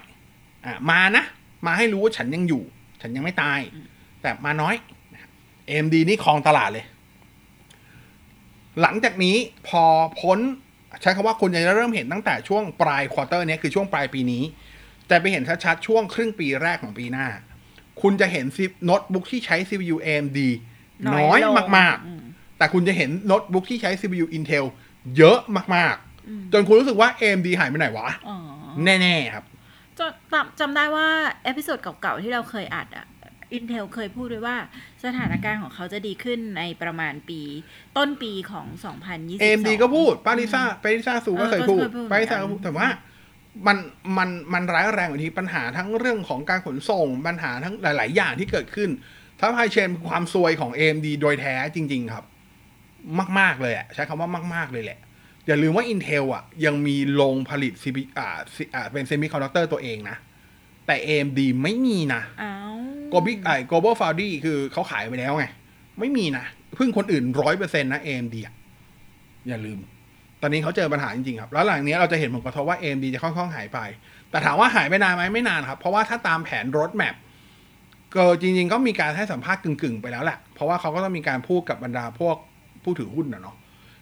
อะมานะ มาให้รู้ว่าฉันยังอยู่ ฉันยังไม่ตาย แต่มาน้อย AMD นี่ครองตลาดเลย หลังจากนี้พอพ้น ใช้คำว่าคุณจะเริ่มเห็นตั้งแต่ช่วงปลายควอเตอร์เนี้ยคือช่วงปลายปีนี้ แต่ไปเห็นชัดๆช่วงครึ่งปีแรกของปีหน้า คุณจะเห็นซิโน้ตบุ๊กที่ใช้ CPU AMD น้อยลงมากอืมๆแต่คุณจะเห็นโน้ตบุ๊กที่ใช้ CPU Intel เยอะมากๆ จนคุณรู้สึกว่า AMD หายไปไหนวะอ๋อแน่ ๆ ครับจำจำจำได้ว่า episode เก่าๆ ที่เราเคยอัดอะ Intel เคยพูดด้วยว่าสถานการณ์ของเขาจะดีขึ้นในประมาณปีต้นปีของ 2022 AMD ก็พูดป้าลิซ่าป้าลิซ่าซูก็เคยพูดเออก็เคยพูดป้าลิซ่าก็พูดเหมือนกันแต่ว่ามันมันมันร้ายแรงกว่านี้ปัญหาทั้งเรื่องของการขนส่งปัญหาทั้งหลาย ๆ อย่างที่เกิดขึ้น supply chain ความซวยของ AMD โดยแท้จริง ๆ ครับ มาก ๆ เลยอะใช้คำว่ามาก ๆ เลยแหละ อย่าลืมว่า Intel อะ ยังมีโรงผลิต CP อ่า C- อ่าเป็นเซมิคอนดักเตอร์ตัวเองนะ แต่ AMD ไม่มีนะอ้าว Global ไอ้ Global Foundry คือเขาขายไปแล้วไง ไม่มีนะพึ่งคนอื่นร้อยเปอร์เซ็นต์นะ AMD อะอย่าลืม ตอนนี้เขาเจอปัญหาจริงๆครับ แล้วหลังนี้เราจะเห็นผลกระทบว่า AMD จะค่อนข้างหายไป แต่ถามว่าหายไปนานไหมไม่นานครับ เพราะว่าถ้าตามแผน road map ก็จริงๆก็มีการให้สัมภาษณ์กึ่งๆ ไปแล้วแหละ เพราะว่าเขาก็ต้องมีการพูดกับบรรดาพวกผู้ถือหุ้นนะเนาะ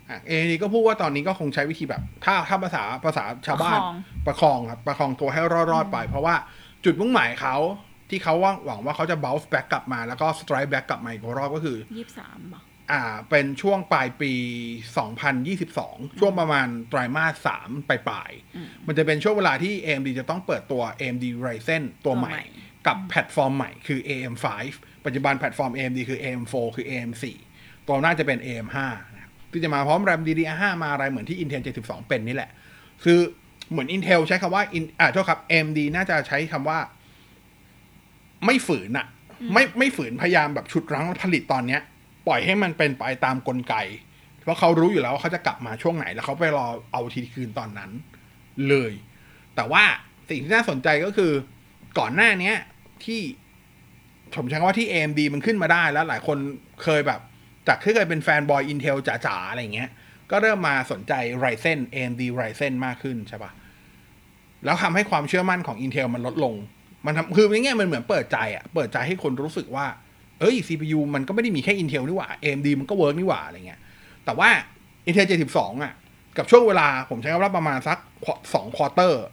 อะ AMD ก็พูดว่าตอนนี้ก็คงใช้วิธีแบบ ถ้าถ้าภาษาภาษาชาวบ้านประคองประคองครับประคองตัวให้รอดๆไป เพราะว่าจุดมุ่งหมายเขา ที่เขาว่าหวังว่าเขาจะ bounce back กลับมา แล้วก็ strike back กลับมาอีกรอบก็คือยี่สิบสามบอกอ่า เป็นช่วงปลายปี 2022 ช่วงประมาณไตรมาส3ปลายอืมๆมันจะเป็นช่วงเวลาที่ AMD จะต้องเปิดตัว AMD Ryzen ตัวใหม่ตัวใหม่ กับแพลตฟอร์มใหม่คือ AM5 ปัจจุบันแพลตฟอร์ม AMD คือ AM4 คือ AM4 ตัวน่าจะเป็น AM5 นะครับที่จะมาพร้อม RAM DDR5 มาอะไรเหมือนที่ Intel 72 เป็นนี่แหละ คือเหมือน Intel ใช้คำว่า In อ่าโทษครับ AMD น่าจะใช้คำว่า ไม่ฝืนอะไม่ไม่ฝืนพยายามแบบฉุดรั้งผลิตตอนเนี้ย ปล่อยให้มันเป็นไปตามกลไก เพราะเขารู้อยู่แล้วว่าเขาจะกลับมาช่วงไหน แล้วเขาไปรอเอาทีคืนตอนนั้น เลย แต่ว่าสิ่งที่น่าสนใจก็คือ ก่อนหน้าเนี้ย ที่ผมใช้คำว่าที่ AMD มันขึ้นมาได้แล้วหลายคนเคยแบบ จากที่เคยเป็นแฟนบอย Intel จ๋าๆ อะไรเงี้ย ก็เริ่มมาสนใจ Ryzen AMD Ryzen มากขึ้นใช่ปะแล้วทำให้ความเชื่อมั่นของ Intel มันลดลง มันทำคือในแง่มันเหมือนเปิดใจอะเปิดใจให้คนรู้สึกว่า เอ้ย CPU มันก็ไม่ได้มีแค่ Intel นี่หว่า AMD มันก็เวิร์กนี่หว่าอะไรเงี้ย แต่ว่า Intel 72อะ กับช่วงเวลาผมใช้คำว่าประมาณสักสองควอเตอร์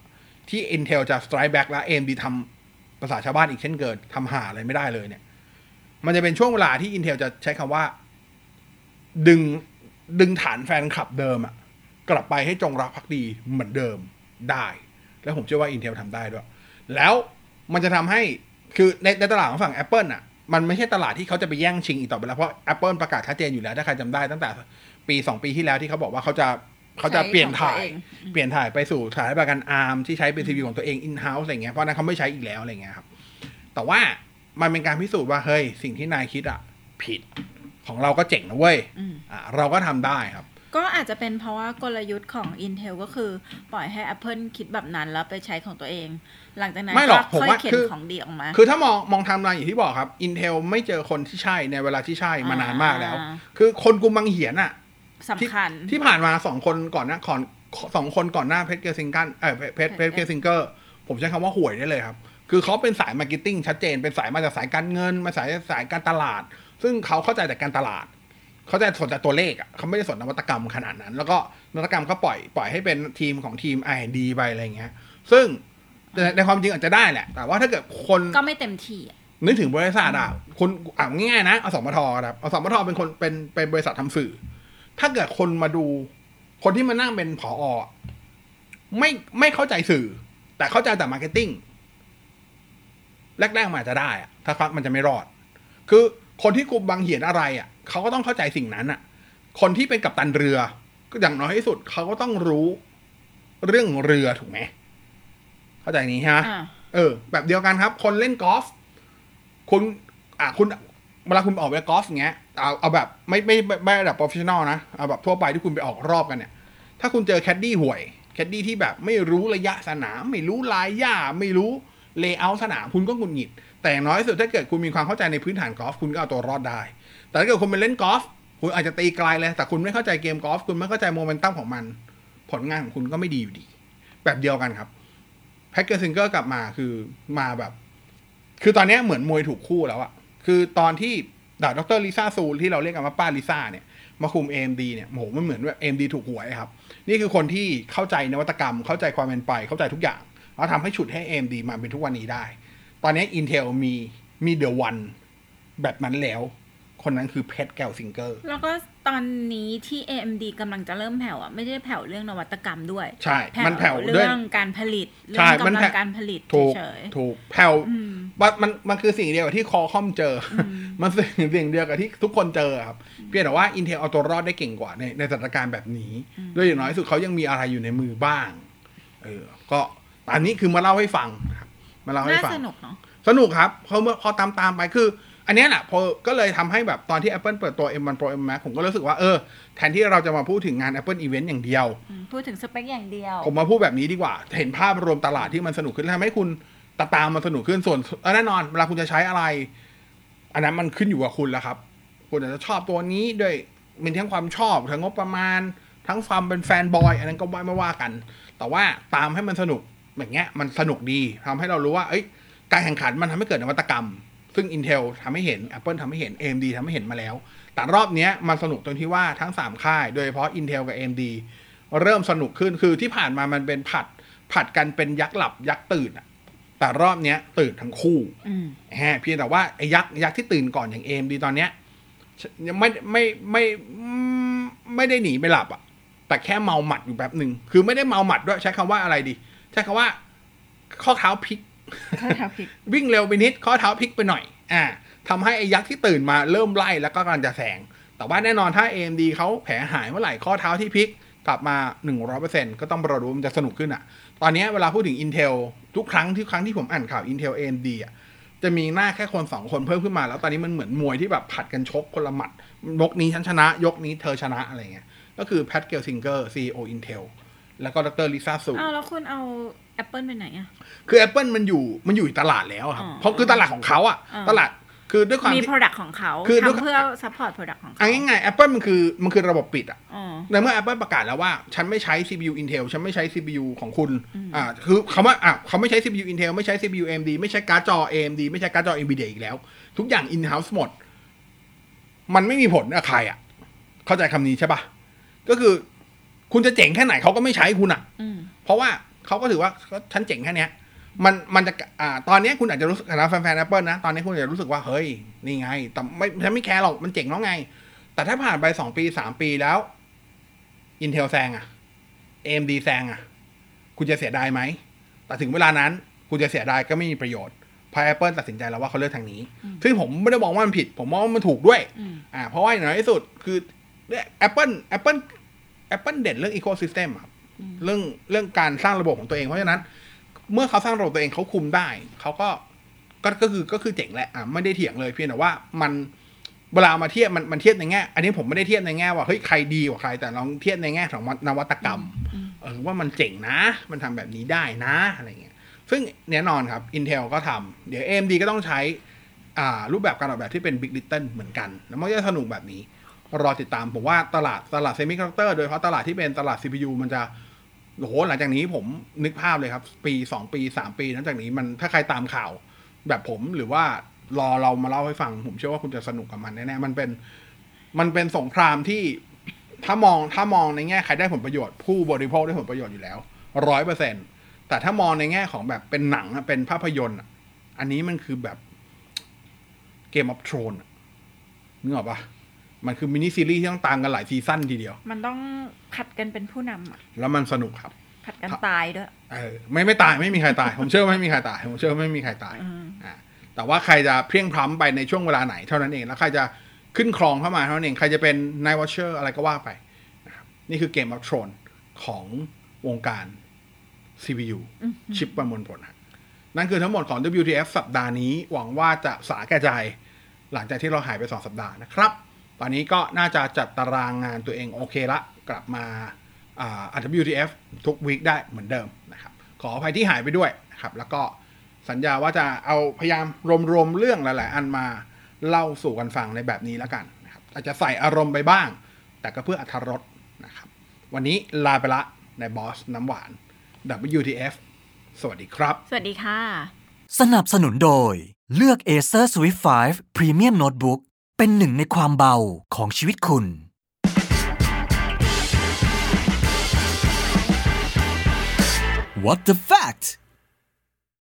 ที่ Intel จะ strike back แล้ว AMD ทำภาษาชาวบ้านอีกเช่นเกินทำหาอะไรไม่ได้เลยเนี่ย มันจะเป็นช่วงเวลาที่ Intel จะใช้คำว่า ดึงดึงฐานแฟนคลับเดิมอะกลับไปให้จงรักภักดีเหมือนเดิมได้ แล้วผมเชื่อว่า Intel ทำได้ด้วย แล้ว มันจะทำให้คือในในตลาดของฝั่ง Apple อะมันไม่ใช่ตลาดที่เขาจะไปแย่งชิงอีกต่อไปแล้ว เพราะ Apple ประกาศชัดเจนอยู่แล้ว ถ้าใครจำได้ตั้งแต่ปี 2 ปีที่แล้วที่เขาบอกว่าเขาจะเขาจะใช้เปลี่ยนของตัวถ่ายเองเปลี่ยนถ่ายไปสู่สถายประกัน ARM ที่ใช้เป็น CPU ของตัวเอง in-house อะไรเงี้ยเพราะฉะนั้นเขาไม่ใช้อีกแล้วอะไรเงี้ยครับแต่ว่ามันเป็นการพิสูจน์ว่าเฮ้ยสิ่งที่นายคิดอะผิดของเราก็เจ๋งนะเว้ยอืมอะเราก็ทำได้ครับ ก็อาจจะเป็นเพราะว่ากลยุทธ์ของ Intel ก็คือปล่อยให้ Apple คิดแบบนั้นแล้วไปใช้ของตัวเอง หลังจากนั้นไม่หรอกก็ผมค่อยว่าเข็นคือของดีออกมา คือถ้ามองมองไทม์ไลน์อย่างที่บอกครับ Intel ไม่เจอคนที่ใช่ในเวลาที่ใช่มานานมากแล้วอ่าคือคนกลุ่มบางเหียนอะสำคัญที่ที่ผ่านมาสองคนก่อนหน้าก่อนสองคนก่อนหน้าเพชรเกอร์ซิงกันเออเพชรเพชรเกอร์ซิงเกอร์ผมใช้คำว่าห่วยได้เลยครับ คือเขาเป็นสาย marketing ชัดเจน เป็นสายมาจากสายการเงิน มาสายสายการตลาด ซึ่งเขาเข้าใจแต่การตลาด เขาจะสนใจตัวเลขอะเขาไม่ได้สนนวัตกรรมขนาดนั้น แล้วก็นวัตกรรมก็ปล่อยปล่อยให้เป็นทีมของทีม R&D ไปอะไรเงี้ย ซึ่ง ในในความจริงอาจจะได้แหละ แต่ว่าถ้าเกิดคนก็ไม่เต็มที่อะนึกถึงบริษัทอะคุณอ่าง่ายๆนะอสมทครับอสมทเป็นคนเป็นเป็นบริษัททำสื่อ ถ้าเกิดคนมาดู คนที่มานั่งเป็นผออะไม่ไม่เข้าใจสื่อ แต่เข้าใจแต่ marketing แรกๆมันอาจจะได้อะถ้ามันจะไม่รอด คือคนที่คุมบางเหียนอะไรอะเขาก็ต้องเข้าใจสิ่งนั้นอะ คนที่เป็นกัปตันเรือ ก็อย่างน้อยที่สุดเขาก็ต้องรู้เรื่องเรือถูกไหม เข้าใจนี้ฮะอ่าเออ แบบเดียวกันครับ คนเล่นกอล์ฟคุณ อะคุณเวลาคุณออกไปกอล์ฟอย่างเงี้ยเอาเอาแบบไม่ไม่ไม่ไม่ระดับ professional นะเอาแบบทั่วไปที่คุณไปออกรอบกันเนี่ย ถ้าคุณเจอแคดดี้ห่วย แคดดี้ที่แบบไม่รู้ระยะสนาม ไม่รู้ลายหญ้าไม่รู้ layer สนาม คุณก็หงุดหงิด แต่อย่างน้อยที่สุดถ้าเกิดคุณมีความเข้าใจในพื้นฐานกอล์ฟคุณก็เอาตัวรอดได้ แต่ถ้าเกิดคุณไปเล่นกอล์ฟคุณอาจจะตีไกลเลย แต่คุณไม่เข้าใจเกมกอล์ฟคุณไม่เข้าใจโมเมนตัมของมัน ผลงานของคุณก็ไม่ดีอยู่ดี แบบเดียวกันครับแพ็กเกอร์ซิงเกอร์กลับมาคือมาแบบ คือตอนนี้เหมือนมวยถูกคู่แล้วอะคือตอนที่ดาดรลิซ่าซูที่เราเรียกกันว่าป้าลิซ่าเนี่ย มาคุม AMD เนี่ยโหมันเหมือนว่า AMD ถูกหวยครับ นี่คือคนที่เข้าใจนวัตกรรม เข้าใจความเป็นไป เข้าใจทุกอย่าง แล้วทำให้ฉุดให้ AMD มาเป็นทุกวันนี้ได้ ตอนนี้ Intel มีมี the one แบบนั้นแล้ว คนนั้นคือเพชรแก้วซิงเกอร์แล้วก็ตอนนี้ที่ AMD กำลังจะเริ่มแผ่วอะ ไม่ได้แผ่วเรื่องนวัตกรรมด้วย ใช่ มันแผ่วด้วยเรื่องการผลิตเรื่ใช่องมันกำลัแผ่งวการผลิตถูกเฉยถูกแผ่วๆอืมมันมันมันคือสิ่งเดียวกับที่คอคอมเจออมมันสิ่งสิ่งเดียวกับที่ทุกคนเจอครับ เพียงแต่ว่า Intel เอาตัวรอดได้เก่งกว่าในในสถานการณ์แบบนี้ด้วยอย่างน้อยที่สุดเขายังมีอะไรอยู่ในมือบ้างเออก็อันนี้คือมาเล่าให้ฟังนะครับมาเล่าให้น่าฟังสนุกเนาะสนุกครับเพราะเมื่อพอตามตามๆไปคือ อันเนี้ยแหละพอก็เลยทำให้แบบตอนที่ Apple เปิดตัว M1 Pro M Max ผมก็รู้สึกว่าเออ แทนที่เราจะมาพูดถึงงาน Apple Event อย่างเดียวอืมพูดถึงสเปคอย่างเดียว ผมมาพูดแบบนี้ดีกว่า เห็นภาพรวมตลาดที่มันสนุกขึ้นทำให้คุณตาตามมันสนุกขึ้นส่วนแน่นอนเวลาคุณจะใช้อะไร อันนั้นมันขึ้นอยู่กับคุณแล้วครับ คุณอาจจะชอบตัวนี้ด้วยมีทั้งความชอบทั้งงบประมาณ ทั้งความเป็นแฟนบอยอันนั้นก็ไม่ว่ากัน แต่ว่าตามให้มันสนุกแบบเงี้ยมันสนุกดีทำให้เรารู้ว่าเอ้ยการแข่งขันมันทำให้เกิดนวัตกรรม ซึ่ง Intel ทำให้เห็น Apple ทำให้เห็น AMD ทำให้เห็นมาแล้ว แต่รอบเนี้ยมันสนุกตรงที่ว่าทั้ง 3 ค่าย โดยเฉพาะ Intel กับ AMD เริ่มสนุกขึ้นคือที่ผ่านมามันเป็นผัดผัดกันเป็นยักษ์หลับยักษ์ตื่นอะแต่รอบเนี้ยตื่นทั้งคู่อืมแฮะเพียงแต่ว่าไอ้ยักษ์ยักษ์ที่ตื่นก่อนอย่างเอมดีตอนเนี้ยยังไม่ไม่ไม่ไม่ไม่ได้หนีไปหลับอะแต่แค่เมาหมัดอยู่แป๊บหนึ่งคือไม่ได้เมาหมัดด้วยใช้คำว่าอะไรดี ใช้คำว่าข้อเท้าพลิก ข้อเท้าพลิก วิ่งเร็วไปนิดข้อเท้าพลิกไปหน่อย อ่าทำให้ไอ้ยักษ์ที่ตื่นมาเริ่มไล่แล้วก็กำลังจะแซงแต่ว่าแน่นอนถ้า AMD เขาแผลหายเมื่อไหร่ข้อเท้าที่พลิกกลับมา 100%ก็ต้องรอดูว่ามันจะสนุกขึ้นอะ ตอนนี้เวลาพูดถึง Intel ทุกครั้งที่ครั้งที่ผมอ่านข่าว Intel AMD อะจะมีหน้าแค่คนสองคนเพิ่มขึ้นมา แล้วตอนนี้มันเหมือนมวยที่แบบผัดกันชกคนละหมัดยกนี้ฉันชนะ ยกนี้เธอชนะอะไรเงี้ยก็คือแพทเกลซิงเกอร์ CEO Intel แล้วก็ดรลิซ่าซูอ้าวแล้วคุณเอา Apple ไปไหนอะ คือ Apple มันอยู่มันอยู่ตลาดแล้วอะครับ อ๋อเพราะคือตลาดของเขาอะอ่าตลาดคือด้วยความมี ที่ Product ของเขาคือด้วย ทำเพื่อ support Product ของเขาเอาง่ายๆ Apple มันคือมันคือระบบปิดอะอ๋อ ในเมื่อ Apple ประกาศแล้วว่า ฉันไม่ใช้ CPU Intel ฉันไม่ใช้ CPU ของคุณอืมอ่าคือคำว่าอะเขาไม่ใช้ CPU Intel ไม่ใช้ CPU AMD ไม่ใช้การ์ดจอ AMD ไม่ใช้การ์ดจอ Nvidia อีกแล้ว ทุกอย่าง in house หมด มันไม่มีผลกับใครอะเข้าใจคำนี้ใช่ปะก็คือ คุณจะเจ๋งแค่ไหนเขาก็ไม่ใช้คุณอะอืม เพราะว่า เขาก็ถือว่าก็ฉันเจ๋งแค่เนี้ยมันมันจะอ่าตอนเนี้ยคุณอาจจะรู้สึกนะแฟนๆ Apple นะ ตอนนี้คุณอาจจะรู้สึกว่า เฮ้ย นี่ไง แต่ไม่ฉันไม่แคร์หรอก มันเจ๋งแล้วไง แต่ถ้าผ่านไปสองปีสามปีแล้ว Intel แซงอะ AMD แซงอะคุณจะเสียดายไหม แต่ถึงเวลานั้น คุณจะเสียดายก็ไม่มีประโยชน์เพราะ Apple ตัดสินใจแล้วว่าเขาเลือกทางนี้อืมซึ่งผมไม่ได้มองว่ามันผิด ผมมองว่ามันถูกด้วยอืมอ่า เพราะว่าอย่างน้อยที่สุด คือ Apple Apple Apple เด่นเรื่อง ecosystem อะครับอืม เรื่องเรื่องการสร้างระบบของตัวเองเพราะฉะนั้น เมื่อเขาสร้างระบบตัวเองเขาคุมได้เขาก็ก็ก็คือก็คือเจ๋งแหละอะไม่ได้เถียงเลยเพียงแต่ว่ามันเวลามาเทียบมันมันเทียบในแง่ อันนี้ผมไม่ได้เทียบในแง่ว่าเฮ้ยใครดีกว่าใคร แต่ลองเทียบในแง่ของนวัตกรรมอืมเออว่ามันเจ๋งนะ มันทำแบบนี้ได้นะอะไรเงี้ย ซึ่งแน่นอนครับ Intel ก็ทำเดี๋ยว AMD ก็ต้องใช้อ่ารูปแบบการออกแบบที่เป็น Big Little เหมือนกัน แล้วมันก็จะสนุกแบบนี้ รอติดตามผมว่าตลาดตลาดเซมิคอนดักเตอร์โดยเฉพาะตลาดที่เป็นตลาด CPU มันจะ โหหลังจากนี้ผมนึกภาพเลยครับ ปี2ปี3ปีหลังจากนี้มันถ้าใครตามข่าว แบบผมหรือว่ารอเรามาเล่าให้ฟัง ผมเชื่อว่าคุณจะสนุกกับมันแน่ๆมันเป็นมันเป็นสงครามที่ถ้ามองถ้ามองในแง่ใครได้ผลประโยชน์ ผู้บริโภคได้ผลประโยชน์อยู่แล้วร้อยเปอร์เซ็นต์แต่ถ้ามองในแง่ของแบบเป็นหนังเป็นภาพยนตร์อะอันนี้มันคือแบบ Game of Thrones นึกออกปะ มันคือ mini series ที่ต้องตามกันหลาย season ทีเดียว มันต้องผลัดกันเป็นผู้นำอะ แล้วมันสนุกครับ ผลัดกันครับตายด้วย เออ ไม่ไม่ตายไม่มีใครตาย ผมเชื่อว่าไม่มีใครตาย ผมเชื่อว่าไม่มีใครตายอืมอ่า แต่ว่าใครจะเพลี่ยงพล้ำไปในช่วงเวลาไหนเท่านั้นเอง แล้วใครจะขึ้นครองเข้ามาเท่านั้นเอง ใครจะเป็นนายวอชเชอร์อะไรก็ว่าไปนะครับ นี่คือเกมอัพทรอนของวงการ CPU อืมชิปประมวลผลฮะนั่นคือทั้งหมดของ WTF สัปดาห์นี้ หวังว่าจะสาแก่ใจ หลังจากที่เราหายไป 2 สัปดาห์นะครับ ตอนนี้ก็น่าจะจัดตารางงานตัวเองโอเคละ กลับมาอ่าอัด WTF ทุกวีคได้เหมือนเดิมนะครับ ขออภัยที่หายไปด้วยนะครับ แล้วก็สัญญาว่าจะเอาพยายามรวมๆเรื่องหลาย ๆ อันมาเล่าสู่กันฟังในแบบนี้แล้วกันนะครับ อาจจะใส่อารมณ์ไปบ้าง แต่ก็เพื่ออรรถรสนะครับ วันนี้ลาไปละในบอสน้ำหวาน WTF สวัสดีครับ สวัสดีค่ะ สนับสนุนโดยเลือก Acer Swift 5 Premium Notebook เป็นหนึ่งในความเบาของชีวิตคุณ What the fact